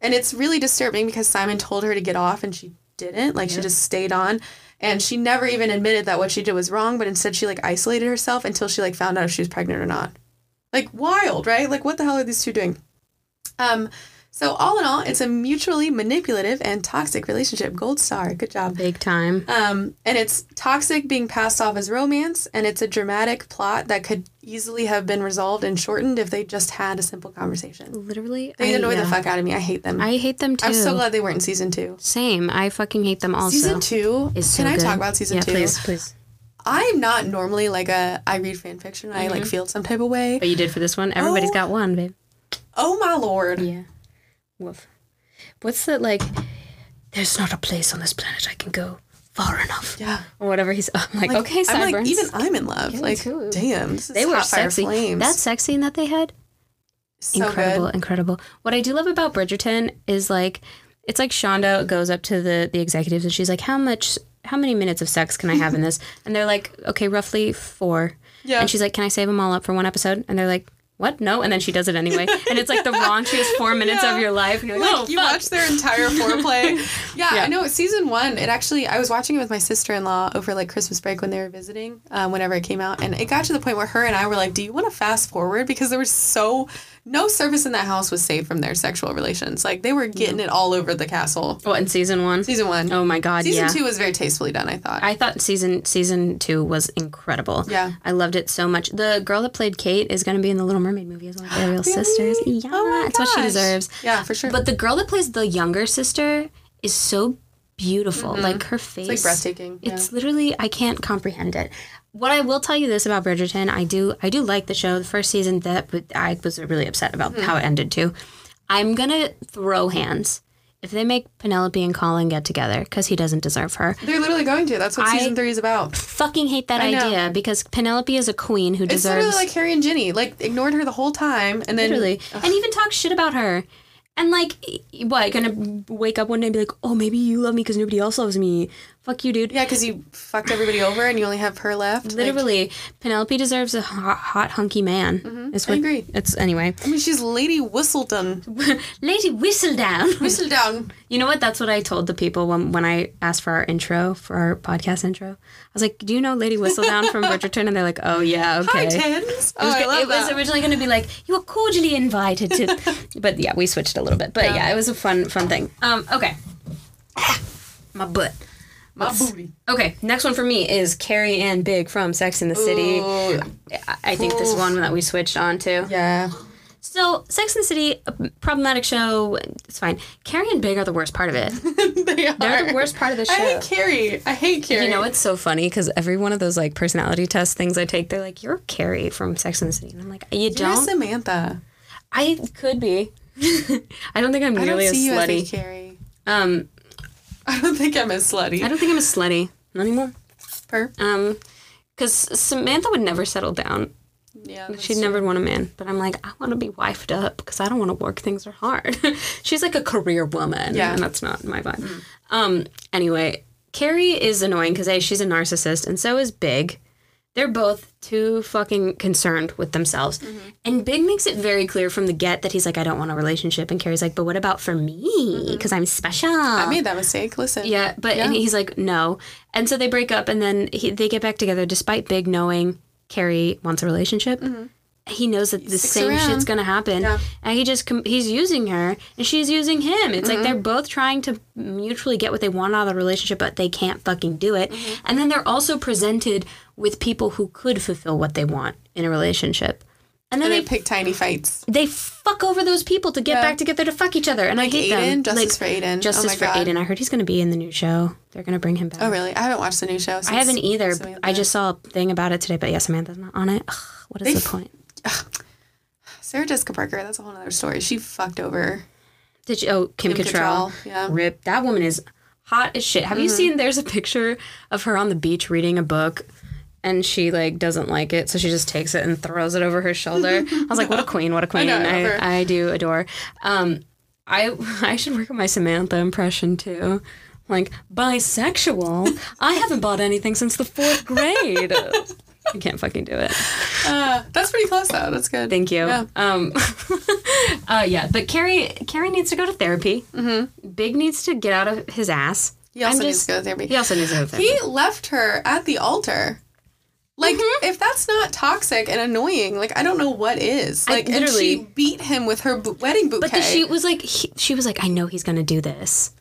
and it's really disturbing because Simon told her to get off and she didn't. Like she just stayed on. And she never even admitted that what she did was wrong, but instead she like isolated herself until she like found out if she was pregnant or not. Like wild, right? Like what the hell are these two doing? Um, so all in all, it's a mutually manipulative and toxic relationship. Gold star. Good job. Big time. Um, and it's toxic being passed off as romance, and it's a dramatic plot that could easily have been resolved and shortened if they just had a simple conversation. Literally, They I, annoy the fuck out of me. I hate them. I hate them too. I'm so glad they weren't in season two. Same. I fucking hate them also. Season two. is so can I talk about season yeah, two? please, please. I'm not normally like a I read fan fiction. I Mm-hmm. like feel some type of way. But you did for this one. Everybody's Oh. got one, babe. Oh my lord. Yeah. Woof. What's that like? There's not a place on this planet I can go far enough. Yeah. Or whatever he's I'm like, okay, I'm like even I'm in love. like too. damn, this is they were sexy. flames. That sex scene that they had, so incredible, good. incredible. What I do love about Bridgerton is like, it's like Shonda goes up to the the executives and she's like, how much, how many minutes of sex can I have in this? And they're like, okay, roughly four. Yeah. And she's like, can I save them all up for one episode? And they're like. What? No, and then she does it anyway, and it's like the raunchiest four minutes Yeah. of your life. Like, Like oh you fuck. watch their entire foreplay. yeah, Yeah. I know. Season one, it actually I was watching it with my sister in law over like Christmas break when they were visiting, um, whenever it came out, and it got to the point where her and I were like, "Do you want to fast forward?" Because there was so no service in that house was safe from their sexual relations. Like they were getting it all over the castle. What in season one? Season one. Oh my god, Season yeah. two was very tastefully done. I thought. I thought season season two was incredible. Yeah. I loved it so much. The girl that played Kate is going to be in the Little Mermaid movie as one of the Ariel sisters. Yeah, Oh that's what she deserves. Yeah, for sure. But the girl that plays the younger sister is so beautiful. Like her face, Mm-hmm. like breathtaking, yeah. It's literally I can't comprehend it. What I will tell you this about Bridgerton, I do I do like the show. The first season that but I was really upset about Mm-hmm. how it ended too. I'm gonna throw hands if they make Penelope and Colin get together because he doesn't deserve her. They're literally going to. That's what I- season three is about. Fucking hate that idea because Penelope is a queen who It's deserves literally like Harry and Ginny. Like ignored her the whole time, and then literally and even talk shit about her. And like, what? Gonna wake up one day and be like, "Oh, maybe you love me because nobody else loves me." Fuck you, dude. yeah, because you fucked everybody over and you only have her left. Like, Literally, Penelope deserves a hot, hot hunky man. Mm-hmm. It's I agree. It's anyway. I mean, she's Lady Whistledown. Lady Whistledown. Whistledown. You know what? That's what I told the people when when I asked for our intro for our podcast intro. I was like, "Do you know Lady Whistledown from Bridgerton?" And they're like, "Oh yeah, okay." Hi, tens. It was, oh, I love it was originally going to be like you are cordially invited to, but yeah, we switched a little bit. But yeah, it was a fun fun thing. Um, okay, my butt. My booty. Okay, next one for me is Carrie and Big from Sex in the City. Ooh, I- think this is one that we switched on to. yeah. So, Sex in the City, a problematic show. It's fine. Carrie and Big are the worst part of it. they are. They're the worst part of the show. I hate Carrie. I hate Carrie. You know, it's so funny because every one of those like personality test things I take, they're like, "You're Carrie from Sex and the City," and I'm like, "You You're don't." Samantha. I could be. I don't think I'm I don't nearly as see you as a slutty. Carrie. Um, I don't think I'm as slutty. I don't think I'm as slutty not anymore. Per. Um, because Samantha would never settle down. Yeah. She'd never want a man. But I'm like, I want to be wifed up because I don't want to work things are hard. She's like a career woman. Yeah. And that's not my vibe. Um, anyway, Carrie is annoying because A, she's a narcissist, and so is Big. They're both too fucking concerned with themselves. And Big makes it very clear from the get that he's like, I don't want a relationship. And Carrie's like, but what about for me? Because I'm special. I made that mistake. Listen. Yeah, but and he's like, no. And so they break up, and then he, they get back together, despite Big knowing Carrie wants a relationship. He knows that the same around. shit's gonna happen, Yeah. and he just he's using her, and she's using him. It's like Mm-hmm. they're both trying to mutually get what they want out of the relationship, but they can't fucking do it. Mm-hmm. And then they're also presented with people who could fulfill what they want in a relationship, and then And they they pick tiny fights. they fuck over those people to get Yeah. back together to fuck each other, and I hate Aiden, them. justice for Aiden. Oh justice oh for God. Aiden. I heard he's going to be in the new show. They're going to bring him back. Oh really? I haven't watched the new show. I haven't either. I just saw a thing about it today, but yeah, Samantha's not on it. Ugh, what is They the point? Sarah Jessica Parker. That's a whole other story. She fucked over. Did you? Oh, Kim, Kim Cattrall. Cattrall, yeah. Rip. That woman is hot as shit. Have you mm-hmm. seen? There's a picture of her on the beach reading a book. And she like doesn't like it, so she just takes it and throws it over her shoulder. I was like, "What a queen! What a queen!" know, I I. I, do adore. Um, I I should work on my Samantha impression too. Like bisexual. I haven't bought anything since the fourth grade. I can't fucking do it. Uh, that's pretty close though. That's good. Thank you. Yeah. Um, uh, yeah, but Carrie Carrie needs to go to therapy. Mm-hmm. Big needs to get out of his ass. He also needs to go to therapy. He also needs to go to therapy. He left her at the altar. Like, Mm-hmm. if that's not toxic and annoying, like I don't know what is. Like, and she beat him with her wedding bouquet. but the, she was like, he, she was like, I know he's gonna do this.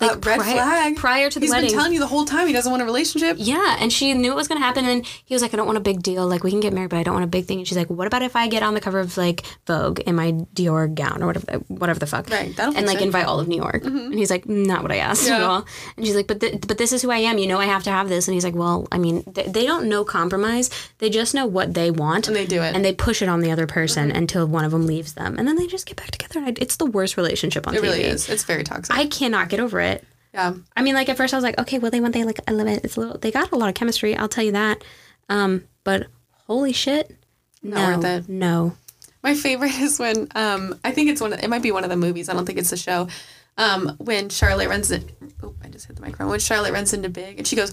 Uh, red pri- flag. prior to the He's wedding. He's been telling you the whole time he doesn't want a relationship. Yeah, and she knew it was gonna happen, and he was like, "I don't want a big deal. Like, we can get married, but I don't want a big thing." And she's like, "What about if I get on the cover of like Vogue in my Dior gown or whatever, whatever the fuck, Right, that'll and like. Mm-hmm. invite all of New York?" And he's like, "Not what I asked at Yeah. all." And she's like, "But th- but this is who I am. You know, I have to have this." And he's like, "Well, I mean, they, they don't know compromise. They just know what they want, And they do it. Mm-hmm. and they push it on the other person until one of them leaves them, and then they just get back together. And I, it's the worst relationship on It TV. It really is. It's very toxic. I cannot get over it. Yeah. I mean, like at first I was like, okay, well they want they like I love it. It's a little they got a lot of chemistry. I'll tell you that. Um, but holy shit, Not no, worth it. no. My favorite is when um I think it's one of, it might be one of the movies. I don't think it's the show. Um, when Charlotte runs in, oh, I just hit the microphone. When Charlotte runs into Big and she goes,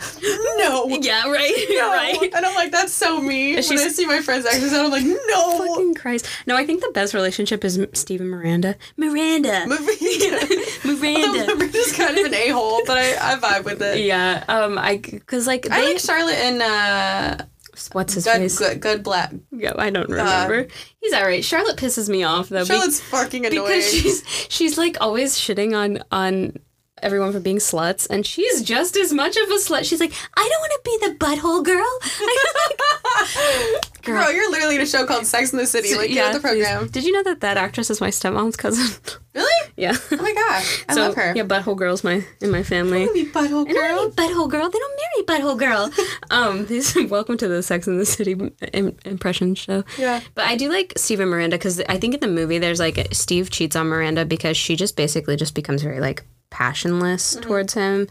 "No, Yeah, right, no," and I'm like, "That's so me." When I see my friends exes out, I'm like, "No." Fucking Christ. No, I think the best relationship is Steve and Miranda. Miranda. Miranda. We're just kind of an a hole, but I, I vibe with it. yeah. Um. I because like they I like Charlotte and uh, what's his good, face? good, good black. Yeah, I don't uh, remember. He's alright. Charlotte pisses me off though. be- Charlotte's fucking annoying. because she's she's like always shitting on on everyone for being sluts and she's just as much of a slut she's like i don't want to be the butthole girl Girl, you're literally in a show called Sex in the City. Like, get with the please. program. did you know that that actress is my stepmom's cousin Really? yeah Oh my gosh, I so love her. yeah butthole girl's my in my family Be butthole I don't girl. want to be butthole girl. They don't marry butthole girl. um, this, welcome to the Sex in the City im- impression show. Yeah. But I do like Steve and Miranda because I think in the movie there's like Steve cheats on Miranda because she just basically just becomes very like passionless Mm-hmm. towards him,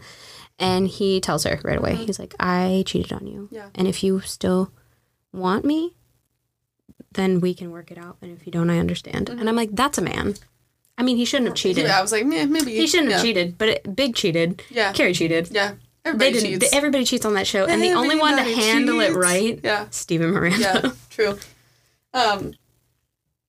and he tells her right away. He's like, "I cheated on you, Yeah. and if you still want me, then we can work it out. And if you don't, I understand." And I'm like, "That's a man." I mean, he shouldn't have cheated. Yeah, I was like, meh, maybe. He shouldn't have cheated, but it, Big cheated. Yeah. Carrie cheated. Yeah. They Everybody didn't. cheats. Everybody cheats on that show, and the only one to handle it right, Yeah. Steve and Miranda. Yeah, true. Um,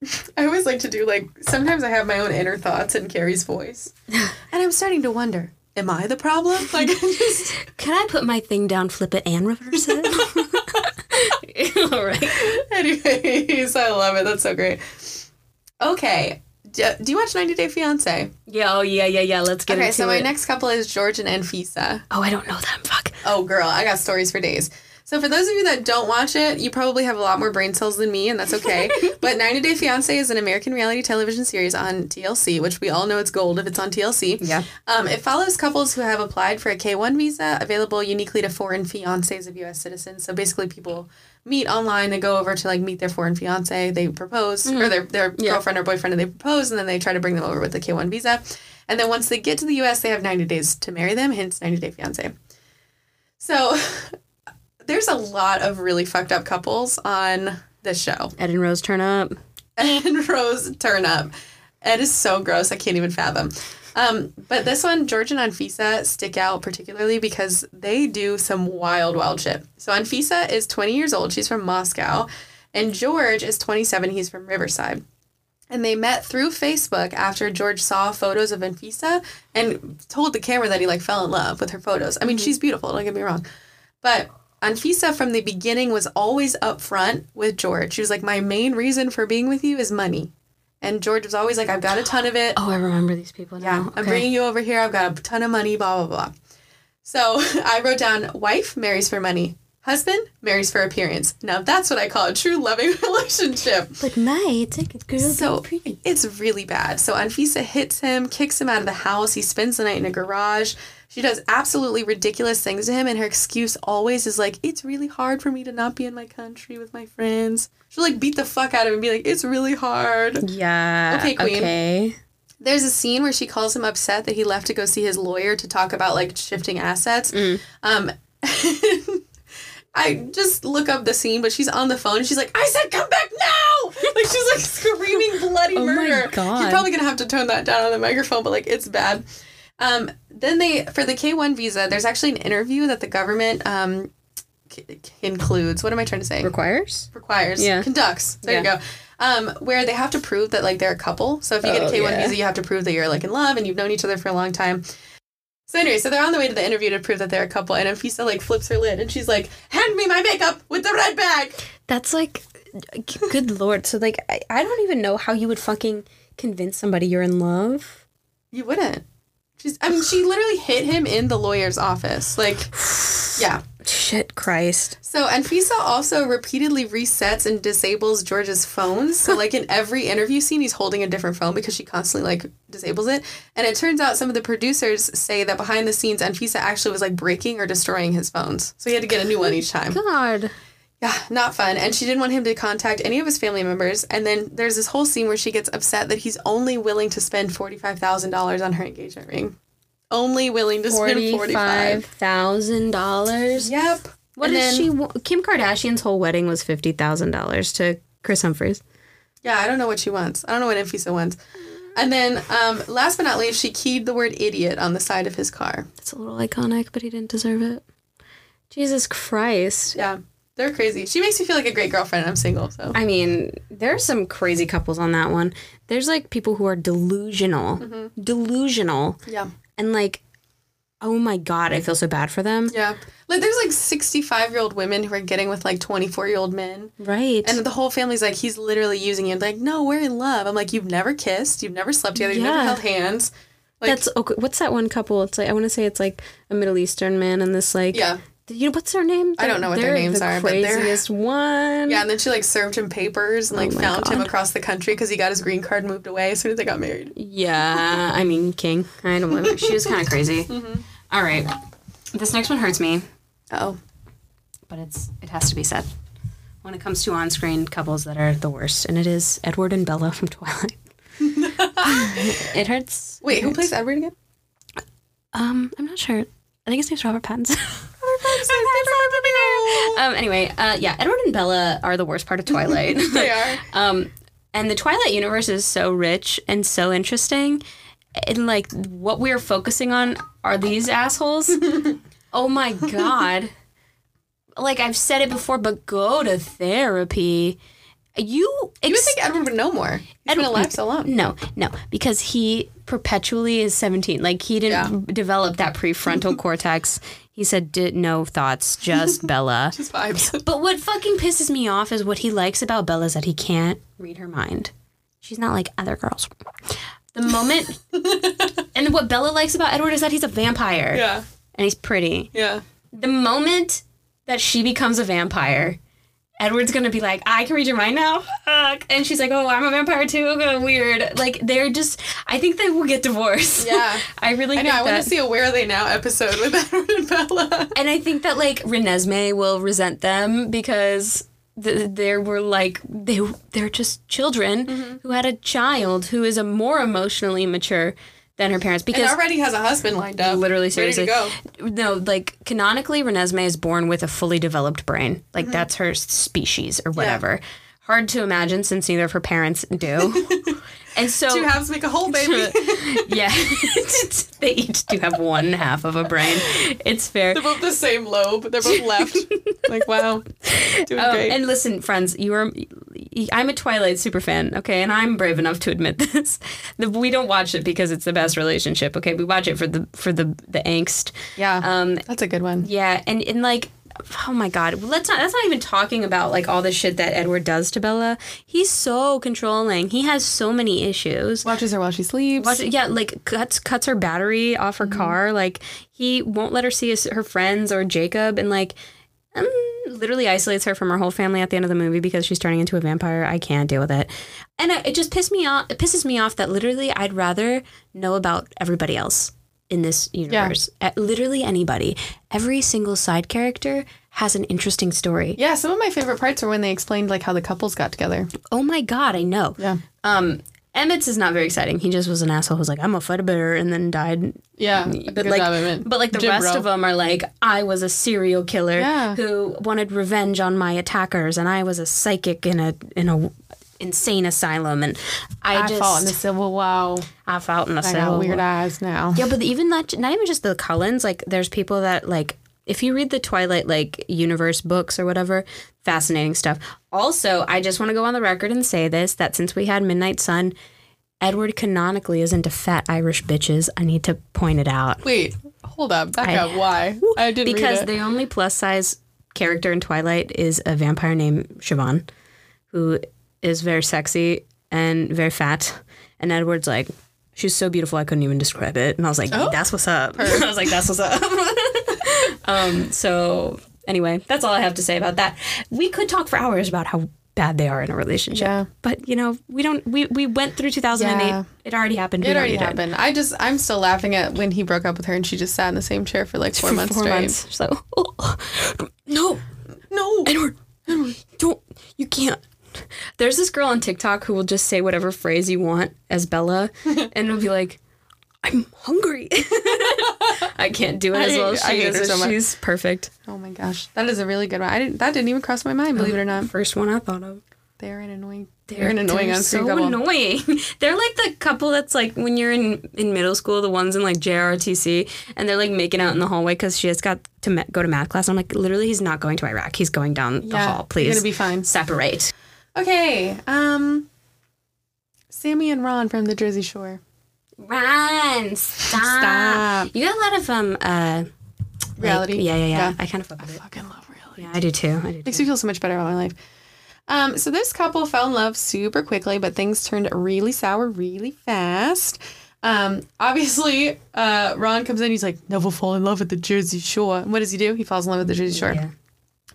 I always like to do like sometimes I have my own inner thoughts in Carrie's voice, and I'm starting to wonder: Am I the problem? Like, I just Can I put my thing down, flip it, and reverse it? All right. anyways, I love it. That's so great. Okay, do, do you watch 90 Day Fiance? Yeah. Oh yeah. Yeah. Yeah. Let's get Okay, into so my next couple is George and Anfisa. oh, I don't know them. Fuck. Oh, girl, I got stories for days. So, for those of you that don't watch it, you probably have a lot more brain cells than me, and that's okay. but 90 Day Fiance is an American reality television series on TLC, which we all know it's gold if it's on TLC. Yeah. Um, it follows couples who have applied for a K 1 visa available uniquely to foreign fiancés of U.S. citizens. So, basically, people meet online, they go over to like meet their foreign fiance, they propose, or their, their Yeah. girlfriend or boyfriend, and they propose, and then they try to bring them over with the K 1 visa. And then once they get to the U.S., they have 90 days to marry them, hence 90 Day Fiance. So there's a lot of really fucked up couples on this show. Ed and Rose turn up. Ed And Rose turn up. Ed is so gross. I can't even fathom. Um, but this one, George and Anfisa stick out particularly because they do some wild, wild shit. So Anfisa is 20 years old. She's from Moscow. And George is 27. He's from Riverside. And they met through Facebook after George saw photos of Anfisa and told the camera that he like fell in love with her photos. I mean, she's beautiful, don't get me wrong. But Anfisa from the beginning was always upfront with George. She was like, My main reason for being with you is money. And George was always like, I've got a ton of it. Oh, I remember these people now. Yeah, I'm bringing you over here. I've got a ton of money, blah, blah, blah. So I wrote down wife marries for money, husband marries for appearance. Now that's what I call a true loving relationship. But my ticket girl So pretty. it's really bad. So Anfisa hits him, kicks him out of the house. He spends the night in a garage. She does absolutely ridiculous things to him, and her excuse always is like, "It's really hard for me to not be in my country with my friends." She'll like beat the fuck out of him and be like, "It's really hard." Yeah. Okay, queen. Okay. There's a scene where she calls him upset that he left to go see his lawyer to talk about like shifting assets. Um, I just look up the scene, but she's on the phone. And she's like, "I said, come back now!" Like she's like screaming bloody Oh my murder. God. You're probably gonna have to tone that down on the microphone, but like it's bad. Um, then they for the K one visa, there's actually an interview that the government um c- includes. What am I trying to say? Requires. requires, Yeah. conducts. There you go. um, where they have to prove that like they're a couple. So if you get a Oh, K one yeah. visa, you have to prove that you're like in love and you've known each other for a long time. So anyway, so they're on the way to the interview to prove that they're a couple, and Anfisa like flips her lid and she's like, "Hand me my makeup with the red bag." That's like, good lord. So like, I, I don't even know how you would fucking convince somebody you're in love. You wouldn't. She's. I mean, she literally hit him in the lawyer's office. Like, yeah. Shit, Christ. So Anfisa also repeatedly resets and disables George's phones. So like in every interview scene, he's holding a different phone because she constantly like disables it. And it turns out some of the producers say that behind the scenes, Anfisa actually was like breaking or destroying his phones. So he had to get a new one each time. God. Yeah, not fun. And she didn't want him to contact any of his family members. And then there's this whole scene where she gets upset that he's only willing to spend forty five thousand dollars on her engagement ring. Only willing to spend forty Forty-five five. thousand dollars. Yep. What And did then- she? Kim Kardashian's whole wedding was fifty thousand dollars to Kris Humphries. Yeah, I don't know what she wants. I don't know what Anfisa wants. And then, um, last but not least, she keyed the word idiot on the side of his car. That's a little iconic, but he didn't deserve it. Jesus Christ. Yeah, they're crazy. She makes me feel like a great girlfriend. I'm single, so. I mean, there's some crazy couples on that one. There's like people who are delusional, mm-hmm. delusional, Yeah. and like, oh my god, I feel so bad for them. Yeah. Like, there's like 65 year old women who are getting with like 24 year old men. Right. And the whole family's like, he's literally using you. Like, no, we're in love. I'm like, you've never kissed. You've never slept together. You've never held hands. Like, That's okay. What's that one couple? It's like I want to say it's like a Middle Eastern man and this like yeah. You know what's their name? I don't know what their names the are, but they're- craziest one. Yeah. And then she like served him papers and like Oh found him across the country because he got his green card and moved away as soon as they got married. Yeah, I mean, King. I don't her. She was kind of crazy. All right, this next one hurts me, Oh. but it's it has to be said. When it comes to on-screen couples that are the worst, and it is Edward and Bella from Twilight. it hurts. Wait, It who plays Edward again? Um, I'm not sure. I think his name's Robert Pattinson. Um. Anyway, uh, yeah, Edward and Bella are the worst part of Twilight. They are. Um, and the Twilight universe is so rich and so interesting. And like what we're focusing on are these assholes. oh my god. Like I've said it before, but go to therapy. You, You would ex- think Edward would know more. He's been alive so long. no, no, because he perpetually is 17. Like he didn't develop that prefrontal cortex. He said, did no thoughts, just Bella. Just vibes. But what fucking pisses me off is what he likes about Bella is that he can't read her mind. She's not like other girls. The moment, and what Bella likes about Edward is that he's a vampire yeah. and he's pretty. Yeah. The moment that she becomes a vampire, Edward's gonna be like, I can read your mind now. Fuck. And she's like, Oh, I'm a vampire too. Okay, weird. Like they're just. I think they will get divorced. Yeah. I really I know. I want to see a Where Are They Now episode with Edward and Bella. And I think that like Renesmee will resent them because th- there were like they they're just children Mm-hmm. who had a child who is a more emotionally mature than her parents And because already has a husband lined up. literally Ready seriously to go. no like canonically Renesmee is born with a fully developed brain like Mm-hmm. that's her species or whatever. Hard to imagine since neither of her parents do. and so Two halves make a whole baby. yeah, they each do have one half of a brain. It's fair. They're both the same lobe. They're both left. like, wow. Doing Um, great. and listen, friends, you are. I'm a Twilight super fan, okay, and I'm brave enough to admit this. The, we don't watch it because it's the best relationship, okay. We watch it for the for the the angst. yeah. Um, that's a good one. yeah, and and like, oh my god, let's not. That's not even talking about like all the shit that Edward does to Bella. He's so controlling. He has so many issues. Watches her while she sleeps. Watch, yeah, like cuts cuts her battery off her car. Like he won't let her see his, her friends or Jacob, and like um, literally isolates her from her whole family at the end of the movie because she's turning into a vampire. I can't deal with it, and it, it just pissed me off. It pisses me off that literally I'd rather know about everybody else in this universe. Uh, literally anybody. Every single side character has an interesting story. Yeah, some of my favorite parts are when they explained like how the couples got together. Oh my god, I know. Yeah. Um, Emmett's is not very exciting. He just was an asshole who's like, I'm a fight better, and then died Yeah. but like, job, but like the Jim rest Bro. of them are like, I was a serial killer Yeah. who wanted revenge on my attackers, and I was a psychic in a in a insane asylum, and I, I just fought in the Civil War. I fought in a I civil got weird war. eyes now. Yeah, but even that not even just the Cullens. Like, there's people that like if you read the Twilight like universe books or whatever, fascinating stuff. Also, I just want to go on the record and say this that since we had Midnight Sun, Edward canonically is into fat Irish bitches. I need to point it out. Wait, hold up, back I- up. Why? I didn't because read it. the only plus size character in Twilight is a vampire named Siobhan, who is very sexy and very fat. And Edward's like, she's so beautiful I couldn't even describe it. And I was like, Oh. that's what's up. I was like, that's what's up. um, so anyway, that's all I have to say about that. We could talk for hours about how bad they are in a relationship. Yeah. But you know, we don't we, we went through 2008. Yeah. It already happened. It already happened. I just, I'm still laughing at when he broke up with her and she just sat in the same chair for like four For months four straight. months. She's like, oh, no, No. Edward, Edward, don't, you can't. There's this girl on TikTok who will just say whatever phrase you want as Bella, and it'll be like, I'm hungry. I can't do it as well as I she hate does. her so much. She's perfect. Oh my gosh, that is a really good one. I didn't. That didn't even cross my mind. Believe it or not, First one I thought of. they're an annoying. They're, an annoying They're so annoying. They're like the couple that's like when you're in in middle school, the ones in like JRTC, and they're like making out in the hallway because she has got to ma- go to math class. I'm like, literally, he's not going to Iraq. He's going down the hall. you're Please, gonna be fine. separate. Okay. Um, Sammy and Ron from the Jersey Shore. Run, stop. Stop. You got a lot of um uh like- Reality. yeah, yeah, yeah, Yeah. I kind of fuck with it. Fucking love reality. Yeah, I do too. I do too. Makes me feel so much better about my life. Um, so this couple fell in love super quickly, but things turned really sour really fast. Um, obviously, uh, Ron comes in. He's like, "Never fall in love with the Jersey Shore." And what does he do? He falls in love with the Jersey Shore. Yeah.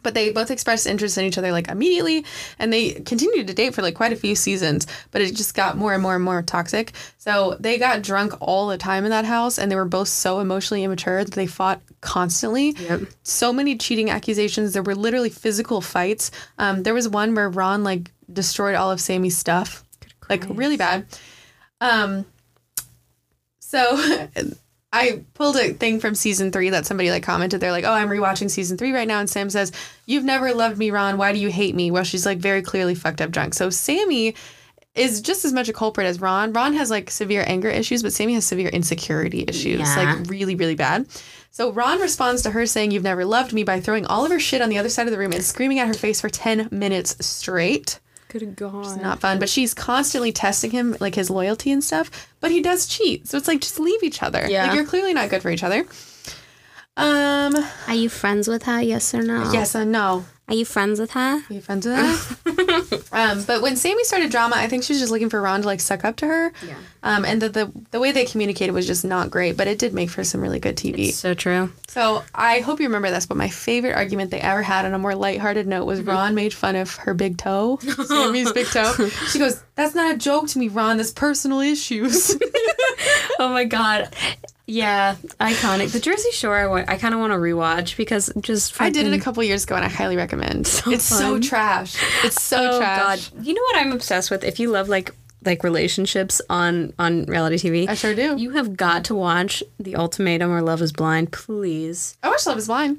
But they both expressed interest in each other like immediately, and they continued to date for like quite a few seasons. But it just got more and more and more toxic. So they got drunk all the time in that house, and they were both so emotionally immature that they fought constantly. Yep. So many cheating accusations. There were literally physical fights. Um, there was one where Ron like destroyed all of Sammy's stuff, like really bad. Um, so I pulled a thing from season three that somebody like commented. They're like, "Oh, I'm rewatching season three right now," and Sam says, "You've never loved me, Ron. Why do you hate me?" Well, she's like very clearly fucked up drunk. So Sammy is just as much a culprit as Ron. Ron has like severe anger issues, but Sammy has severe insecurity issues, Yeah. like really, really bad. So Ron responds to her saying, You've never loved me by throwing all of her shit on the other side of the room and screaming at her face for 10 minutes straight. Good God. It's not fun, but she's constantly testing him, like his loyalty and stuff. But he does cheat. So it's like, just leave each other. Yeah. Like, you're clearly not good for each other. Um, Are you friends with her? Yes or no? yes and no. Are you friends with her? Are you friends with her? um, but when Sammy started drama, I think she was just looking for Ron to like suck up to her. Yeah. Um, and the, the the way they communicated was just not great, but it did make for some really good TV. So true. So I hope you remember this, but my favorite argument they ever had on a more lighthearted note was Ron made fun of her big toe, Sammy's big toe. She goes, "That's not a joke to me, Ron. That's personal issues." Oh my God. Yeah, iconic. The Jersey Shore, I, want, I kind of want to rewatch because just I did it a fucking- couple years ago, and I highly recommend. it's so trash. It's so oh trash. God. You know what I'm obsessed with? If you love like like relationships on on reality TV, I sure do. you have got to watch The Ultimatum or Love Is Blind, please. I watched Love Is Blind.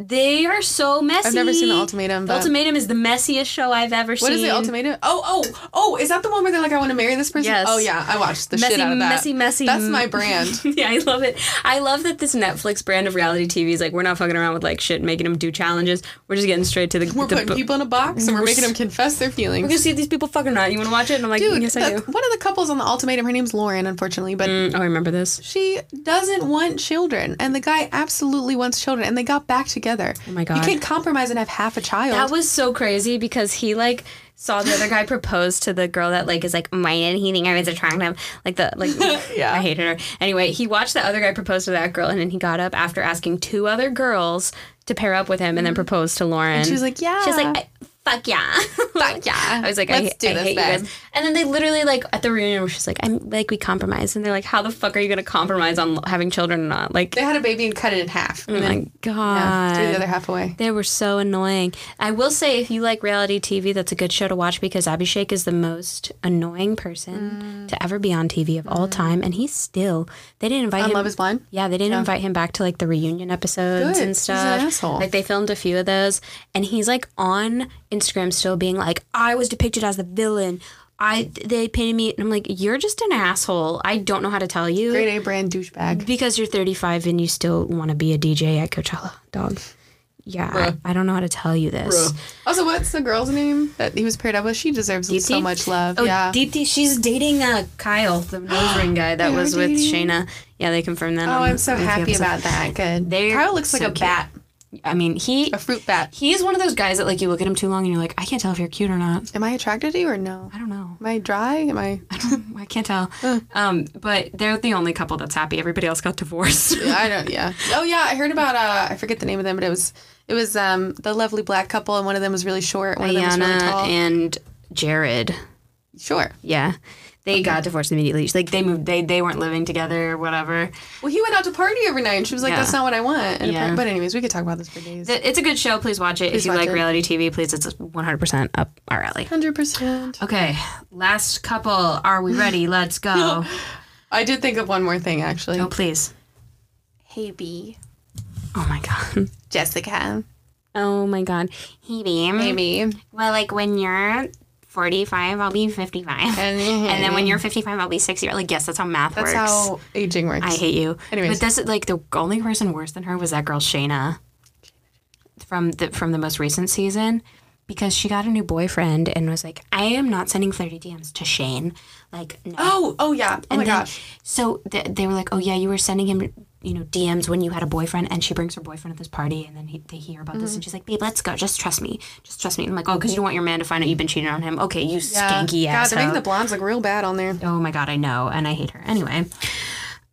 They are so messy. I've never seen The Ultimatum, The but- Ultimatum is the messiest show I've ever seen. What is the ultimatum? Oh, oh, oh! Is that the one where they're like, "I want to marry this person"? Yes. Oh yeah, I watched the Messy, shit out of that. messy, messy. That's my brand. yeah, I love it. I love that this Netflix brand of reality TV is like we're not fucking around with like shit, making them do challenges. We're just getting straight to the. We're the putting people in a box and we're We're making them confess their feelings. We're gonna see if these people fucking or not. You want to watch it? And I'm like, Dude, yes, I do. one of the couples on the ultimatum, her name's Lauren, unfortunately, but Mm, oh, I remember this. she doesn't want children, and the guy absolutely wants children, and they got back together. Oh my God. You can't compromise and have half a child. That was so crazy because he like saw the other guy propose to the girl that like is like why did he think I was attractive? Like the like Yeah. I hated her. Anyway, he watched the other guy propose to that girl and then he got up after asking two other girls to pair up with him and then mm. proposed to Lauren. And she was like, "Yeah." She was like, I, "Fuck yeah, Fuck yeah. I was like, Let's I, do I this, hate you guys. And then they literally like at the reunion, where she's like, I'm like we compromise, and they're like, how the fuck are you gonna compromise on having children or not? Like, They had a baby and cut it in half. oh my then god, yeah, threw the other half away. they were so annoying. I will say, if you like reality TV, that's a good show to watch because Abhishek is the most annoying person mm. to ever be on TV of all mm. time, and he's still. They didn't invite On him. Love Is Blind. Yeah, they didn't invite him back to like the reunion episodes Good. and He's an stuff. asshole. Like they filmed a few of those, and he's like on Instagram still being like, "I was depicted as the villain. I they painted me, and I'm like, you're just an asshole. I don't know how to tell you Great A brand douchebag. because you're 35 and you still want to be a DJ at Coachella, dog. Yeah, Bruh. I, don't know how to tell you this. Also, what's the girl's name that he was paired up with? She deserves so Deepti? much love. Oh, yeah. Deepti, she's dating uh, Kyle, the nose ring guy that was with dating? Shayna. Yeah, they confirmed that. oh, on I'm so happy about that. Good. They're Kyle looks like a cute. bat, I mean, he a fruit bat. he's one of those guys that like you look at him too long and you're like, I can't tell if you're cute or not. Am I attracted to you or no? I don't know. Am I dry? Am I? I can't tell. Um, but they're the only couple that's happy. Everybody else got divorced. I don't. Yeah. Oh yeah, I heard about. Uh, I forget the name of them, but it was it was um the lovely black couple, and one of them was really short. One of them was really tall. and Jared. sure. Yeah. They got divorced immediately. Like they moved they they weren't living together or whatever. Well, he went out to party every night, and she was like, Yeah. "That's not what I want." And Yeah. appar- but anyways, we could talk about this for days. It's a good show. Please watch it. Please if you like it. reality TV, please it's 100% up our alley. Hundred percent. Okay, last couple. Are we ready? Let's go. I did think of one more thing actually. oh, please. Hey B, Oh my god. Jessica. Oh my god. Hey, babe. Maybe. Well, like when you're 45, I'll be 55. And, And then when you're 55, I'll be 60. Like, yes, that's how math that's works. how aging works. I hate you. Anyways. but this is like the only person worse than her was that girl Shayna from the from the most recent season because she got a new boyfriend and was like, I am not sending flirty DMs to Shane. Like, no. Oh, oh yeah. Oh my then- gosh. So th- they were like, oh yeah, you were sending him, you know, DMs when you had a boyfriend, and she brings her boyfriend at this party, and then he, they hear about Mm-hmm. this, and she's like, babe, let's go, just trust me, just trust me. I'm like, oh, because you don't want your man to find out you've been cheating on him. Okay, you skanky God, ass. they're making the blondes look real bad on there. oh my god, I know, and I hate her. Anyway,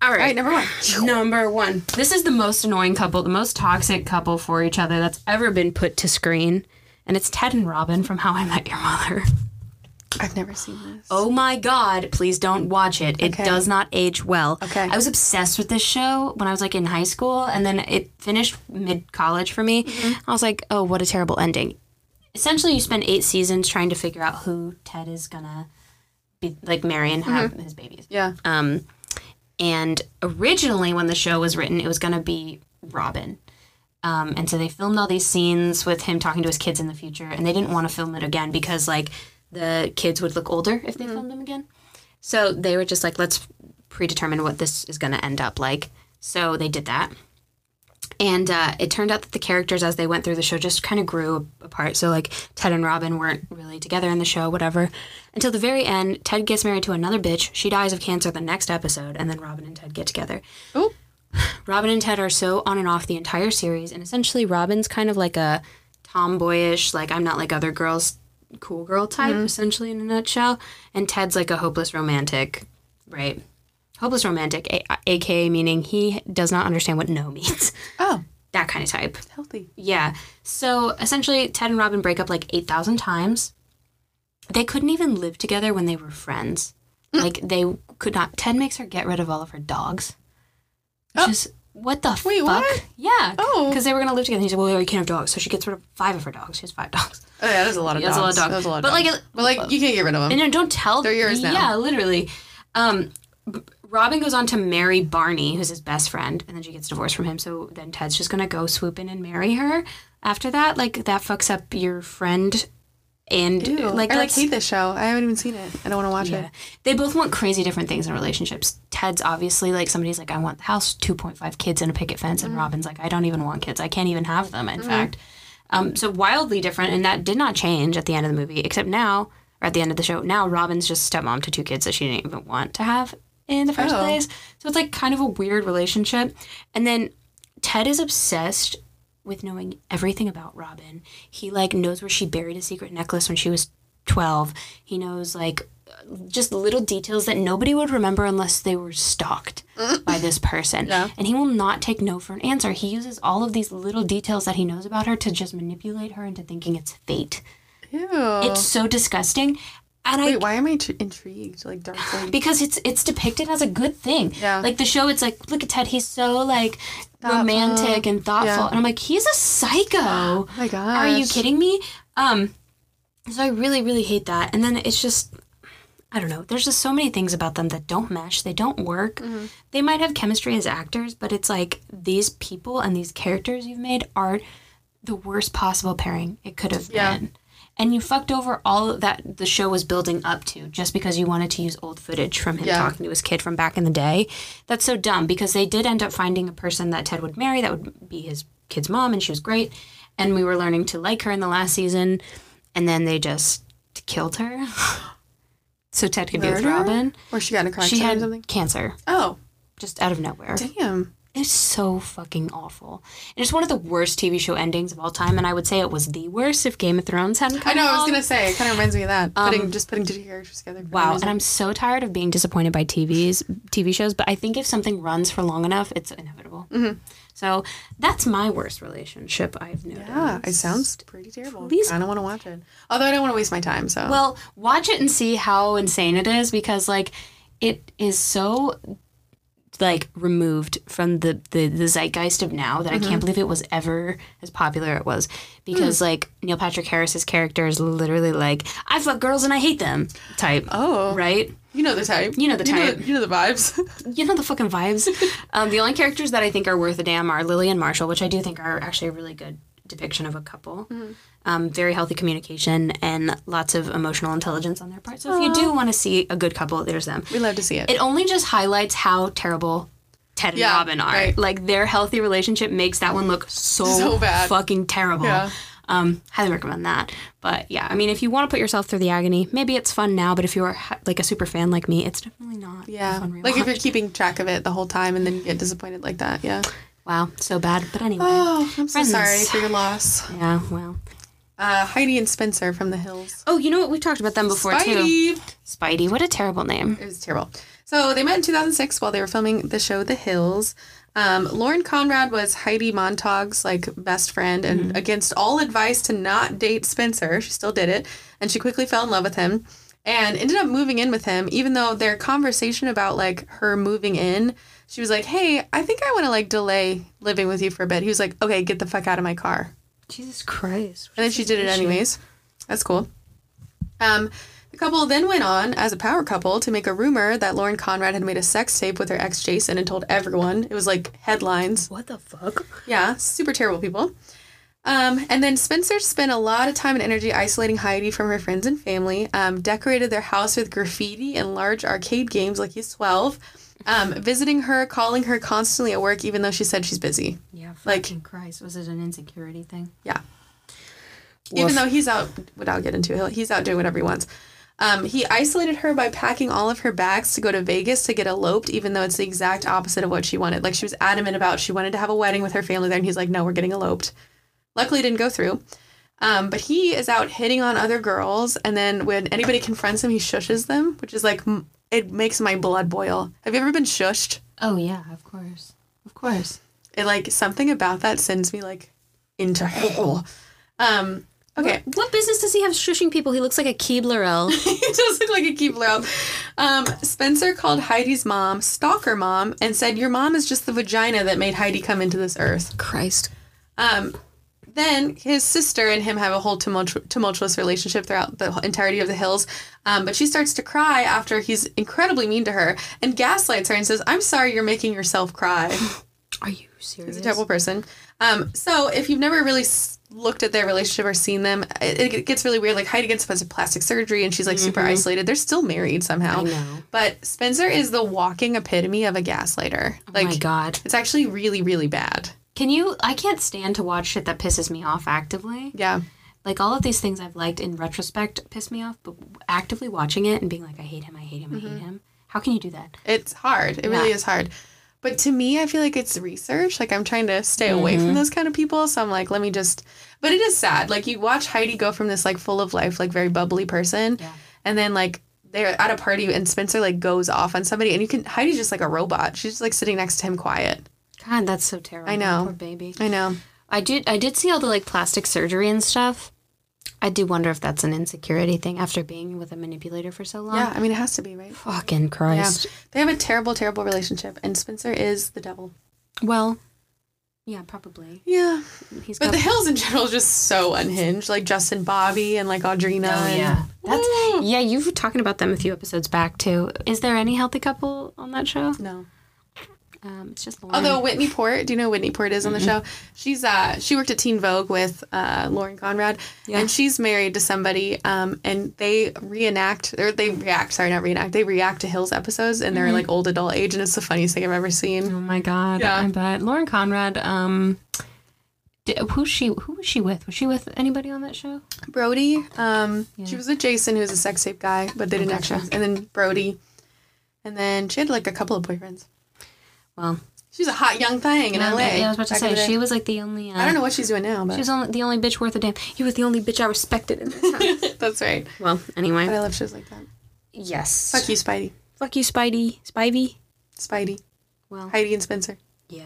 all right, All right, number one. Number one. This is the most annoying couple, the most toxic couple for each other that's ever been put to screen. And it's Ted and Robin from How I Met Your Mother. I've never seen this. Oh my God, please don't watch it. It Okay. does not age well. Okay. I was obsessed with this show when I was like in high school, and then it finished mid college for me. I was like, oh, what a terrible ending. Essentially, you spend eight seasons trying to figure out who Ted is gonna be like marry and have his babies. Yeah. Um, and originally, when the show was written, it was going to be Robin. Um, and so they filmed all these scenes with him talking to his kids in the future, and they didn't want to film it again because like the kids would look older if they filmed them again. So they were just like, let's predetermine what this is going to end up like. So they did that. And uh, it turned out that the characters, as they went through the show, just kind of grew apart. So, like, Ted and Robin weren't really together in the show, whatever. Until the very end, Ted gets married to another bitch. She dies of cancer the next episode, and then Robin and Ted get together. Oh. Robin and Ted are so on and off the entire series, and essentially, Robin's kind of like a tomboyish, like, I'm not like other girls, cool girl type, essentially, in a nutshell. And Ted's like a hopeless romantic, right? Hopeless romantic, a- aka meaning he does not understand what no means. Oh, that kind of type. healthy. Yeah. So essentially, Ted and Robin break up like 8,000 times. They couldn't even live together when they were friends. Mm. Like, they could not. Ted makes her get rid of all of her dogs. Which is, what the. Wait, fuck? what? Yeah. Oh. Because they were going to live together. And He said, well, you can't have dogs. So she gets rid of five of her dogs. She has five dogs. Oh yeah, that's a lot of Yeah, dogs. that's a lot of dogs. That's a lot of But, like, dogs. it- but like you can't get rid of them. And don't tell. They're yours now. Yeah, literally. Um, Robin goes on to marry Barney, who's his best friend, and then she gets divorced from him. So then Ted's just gonna go swoop in and marry her. After that, like that fucks up your friend, and Ew. Uh, like I like hate this show. I haven't even seen it. I don't want to watch yeah. it. They both want crazy different things in relationships. Ted's obviously like somebody's like, I want the house, 2.5 kids and a picket fence. And mm. Robin's like, I don't even want kids. I can't even have them, in mm-hmm. fact. Um, so wildly different. And that did not change at the end of the movie, except now, or at the end of the show, now Robin's just stepmom to two kids that she didn't even want to have in the first Oh. place. So it's like kind of a weird relationship. And then Ted is obsessed with knowing everything about Robin. He like knows where she buried a secret necklace when she was 12. He knows like just little details that nobody would remember unless they were stalked by this person. Yeah. And he will not take no for an answer. He uses all of these little details that he knows about her to just manipulate her into thinking it's fate. Ew. It's so disgusting. And I, why am I intrigued? Like dark like because it's it's depicted as a good thing. Yeah. Like the show, it's like, look at Ted, he's so like romantic and thoughtful. Yeah. And I'm like, he's a psycho. Oh my gosh. Are you kidding me? Um so I really, really hate that. And then it's just I don't know. There's just so many things about them that don't mesh. They don't work. Mm-hmm. They might have chemistry as actors, but it's like these people and these characters you've made are the worst possible pairing it could have Yeah. been. And you fucked over all that the show was building up to just because you wanted to use old footage from him Yeah. talking to his kid from back in the day. That's so dumb because they did end up finding a person that Ted would marry that would be his kid's mom, and she was great. And we were learning to like her in the last season, and then they just killed her. so Ted could be with Murder? Robin. Or she got in a car She had or something. cancer Oh, just out of nowhere. damn. It's so fucking awful. And it's one of the worst TV show endings of all time, and I would say it was the worst if Game of Thrones hadn't come I know. I was gonna say. It kind of reminds me of that. putting just putting two characters together. Wow, and I'm so tired of being disappointed by TVs, TV shows. But I think if something runs for long enough, it's inevitable. Mm-hmm. So that's my worst relationship I've noticed. Yeah, it sounds pretty terrible. Please- I don't want to watch it. Although I don't want to waste my time. So Well, watch it and see how insane it is because like it is so like removed from the the, the zeitgeist of now that I Mm-hmm. can't believe it was ever as popular it was because Hmm. like Neil Patrick Harris's character is literally like I fuck girls and I hate them type. Oh. right. you know the type. You know the type. You know, the vibes. You know the fucking vibes. um, the only characters that I think are worth a damn are Lily and Marshall, which I do think are actually a really good depiction of a couple. Mm-hmm. Um, very healthy communication and lots of emotional intelligence on their part. So if you do want to see a good couple, there's them. we love to see it. It only just highlights how terrible Ted and Yeah, Robin are. right. Like their healthy relationship makes that one look so, So bad. fucking terrible. Yeah. Um, highly recommend that. But yeah, I mean, if you want to put yourself through the agony, maybe it's fun now. But if you're like a super fan like me, it's definitely not. yeah. Like if you're keeping track of it the whole time and then you get disappointed like that. Yeah. Wow, so bad. But anyway. Oh, I'm so Friends. sorry for your loss. Yeah, well. Uh, Heidi and Spencer from the Hills. Oh, you know what? We've talked about them before too. Speidi. Speidi. What a terrible name. It was terrible. So they met in 2006 while they were filming the show The Hills. Um, Lauren Conrad was Heidi Montag's like best friend, and against all advice to not date Spencer, she still did it, and she quickly fell in love with him, and ended up moving in with him. Even though their conversation about like her moving in, she was like, "Hey, I think I want to like delay living with you for a bit." He was like, "Okay, get the fuck out of my car." Jesus Christ. And then she did it anyways. That's cool. Um, the couple then went on as a power couple to make a rumor that Lauren Conrad had made a sex tape with her ex Jason and told everyone. It was like headlines. What the fuck? Yeah, super terrible people. Um, and then Spencer spent a lot of time and energy isolating Heidi from her friends and family, um, decorated their house with graffiti and large arcade games like he's 12, um, visiting her, calling her constantly at work, even though she said she's busy. Yeah, Like- fucking Christ. Was it an insecurity thing? Yeah. Even though he's out, without get into it, he's out doing whatever he wants. Um, he isolated her by packing all of her bags to go to Vegas to get eloped, even though it's the exact opposite of what she wanted. Like she was adamant about she wanted to have a wedding with her family there, and he's like, "No, we're getting eloped." Luckily, it didn't go through. Um, but he is out hitting on other girls, and then when anybody confronts him, he shushes them, which is like m- it makes my blood boil. Have you ever been shushed? Oh, yeah, of course. Of course. It like something about that sends me like into hell. Um, okay. What business does he have shushing people? He looks like a Keebler elf. he does look like a Keebler. Um, Spencer called Heidi's mom stalker mom and said, "Your mom is just the vagina that made Heidi come into this earth." Christ. Um, then his sister and him have a whole tumultu- tumultuous relationship throughout the entirety of the hills. Um, but she starts to cry after he's incredibly mean to her and gaslights her and says, "I'm sorry, you're making yourself cry." Are you serious? He's a terrible person. Um, so if you've never really s- looked at their relationship or seen them, it, it gets really weird. Like Heidi gets supposed to plastic surgery and she's like super isolated. They're still married somehow. Mm-hmm. I know. But Spencer is the walking epitome of a gaslighter. Oh Like my God. it's actually really, really bad. Can you? I can't stand to watch shit that pisses me off actively. Yeah. Like all of these things I've liked in retrospect piss me off, but actively watching it and being like, I hate him, I hate him, I hate mm-hmm. him. How can you do that? It's hard. It really is hard. But to me, I feel like it's research. Like I'm trying to stay away from mm-hmm. those kind of people. So I'm like, let me just. But it is sad. Like you watch Heidi go from this like full of life, like very bubbly person, Yeah. and then like they're at a party and Spencer like goes off on somebody, and you can Heidi's just like a robot. She's just like sitting next to him, quiet. God, that's so terrible. I know. Poor baby. I know. I did. I did see all the like plastic surgery and stuff. I do wonder if that's an insecurity thing after being with a manipulator for so long. Yeah, I mean it has to be right. Fucking Christ. Yeah, they have a terrible, terrible relationship, and Spencer is the devil. Well, yeah, probably. Yeah, He's but got. the Hills in general is just so unhinged. Like Justin, Bobby, and like Audrina. oh and- yeah, that's yeah. You were talking about them a few episodes back too. Is there any healthy couple on that show? no. Um, it's just Lauren. Although Whitney Port, do you know Whitney Port is on the show? She's uh she worked at Teen Vogue with uh Lauren Conrad, Yeah. and she's married to somebody. Um, and they reenact or they react. Sorry, not reenact. They react to Hills episodes, and they're like old adult age, and it's the funniest thing I've ever seen. oh my god, Yeah. I bet Lauren Conrad. Um, who's she? Who was she with? Was she with anybody on that show? Brody, um, she was with Jason, who was a sex tape guy, but they didn't gotcha. actually. And then Brody, and then she had like a couple of boyfriends. Well, She's a hot young thing in LA. yeah, I was about to say she was like the only. Uh, I don't know what she's doing now, but She was only the only bitch worth a damn. You was the only bitch I respected in this house. that's right. well, But anyway. I love shows like that. Yes. Fuck you, Speidi. Fuck you, Speidi. Spivey. Speidi. Well, Heidi and Spencer. yeah.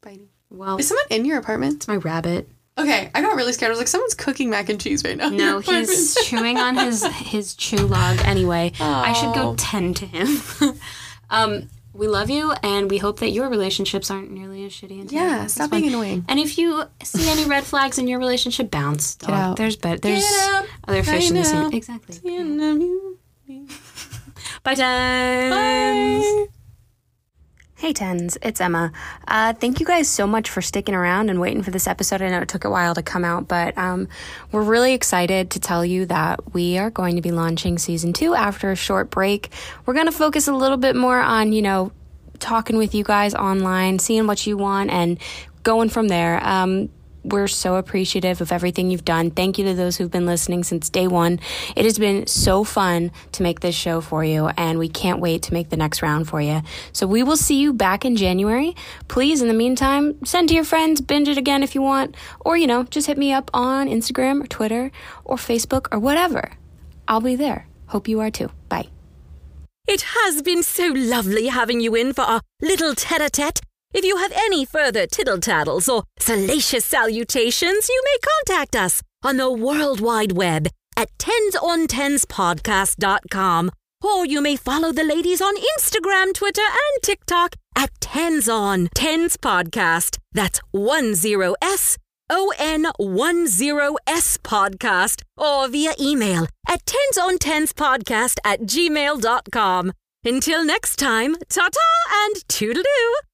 Speidi. Well, Is someone in your apartment? it's my rabbit. Okay, I got really scared. I was like, someone's cooking mac and cheese right now. No, he's chewing on his his chew log anyway. I should go tend to him. um, we love you, and we hope that your relationships aren't nearly as shitty. And Yeah, stop being annoying. And if you see any red flags in your relationship, bounce. Get out. There's better. There's out other fish in the sea. Exactly. Bye. Bye, tens. Hey, tens. It's Emma. Uh, thank you guys so much for sticking around and waiting for this episode. I know it took a while to come out, but um, we're really excited to tell you that we are going to be launching season two after a short break. We're going to focus a little bit more on, you know, talking with you guys online, seeing what you want, and going from there. Um, we're so appreciative of everything you've done. Thank you to those who've been listening since day one. It has been so fun to make this show for you, and we can't wait to make the next round for you. So we will see you back in January. Please, in the meantime, send to your friends, binge it again if you want, or, you know, just hit me up on Instagram or Twitter or Facebook or whatever. I'll be there. Hope you are too. Bye. It has been so lovely having you in for our little tete a tete. If you have any further tittle tattles or salacious salutations, you may contact us on the World Wide Web at tensontens.podcast.com, or you may follow the ladies on Instagram, Twitter, and TikTok at tensontenspodcast. tens podcast. That's one zero s o n one zero s podcast, or via email at tensontenspodcast at gmail.com. Until next time, ta ta and toodaloo!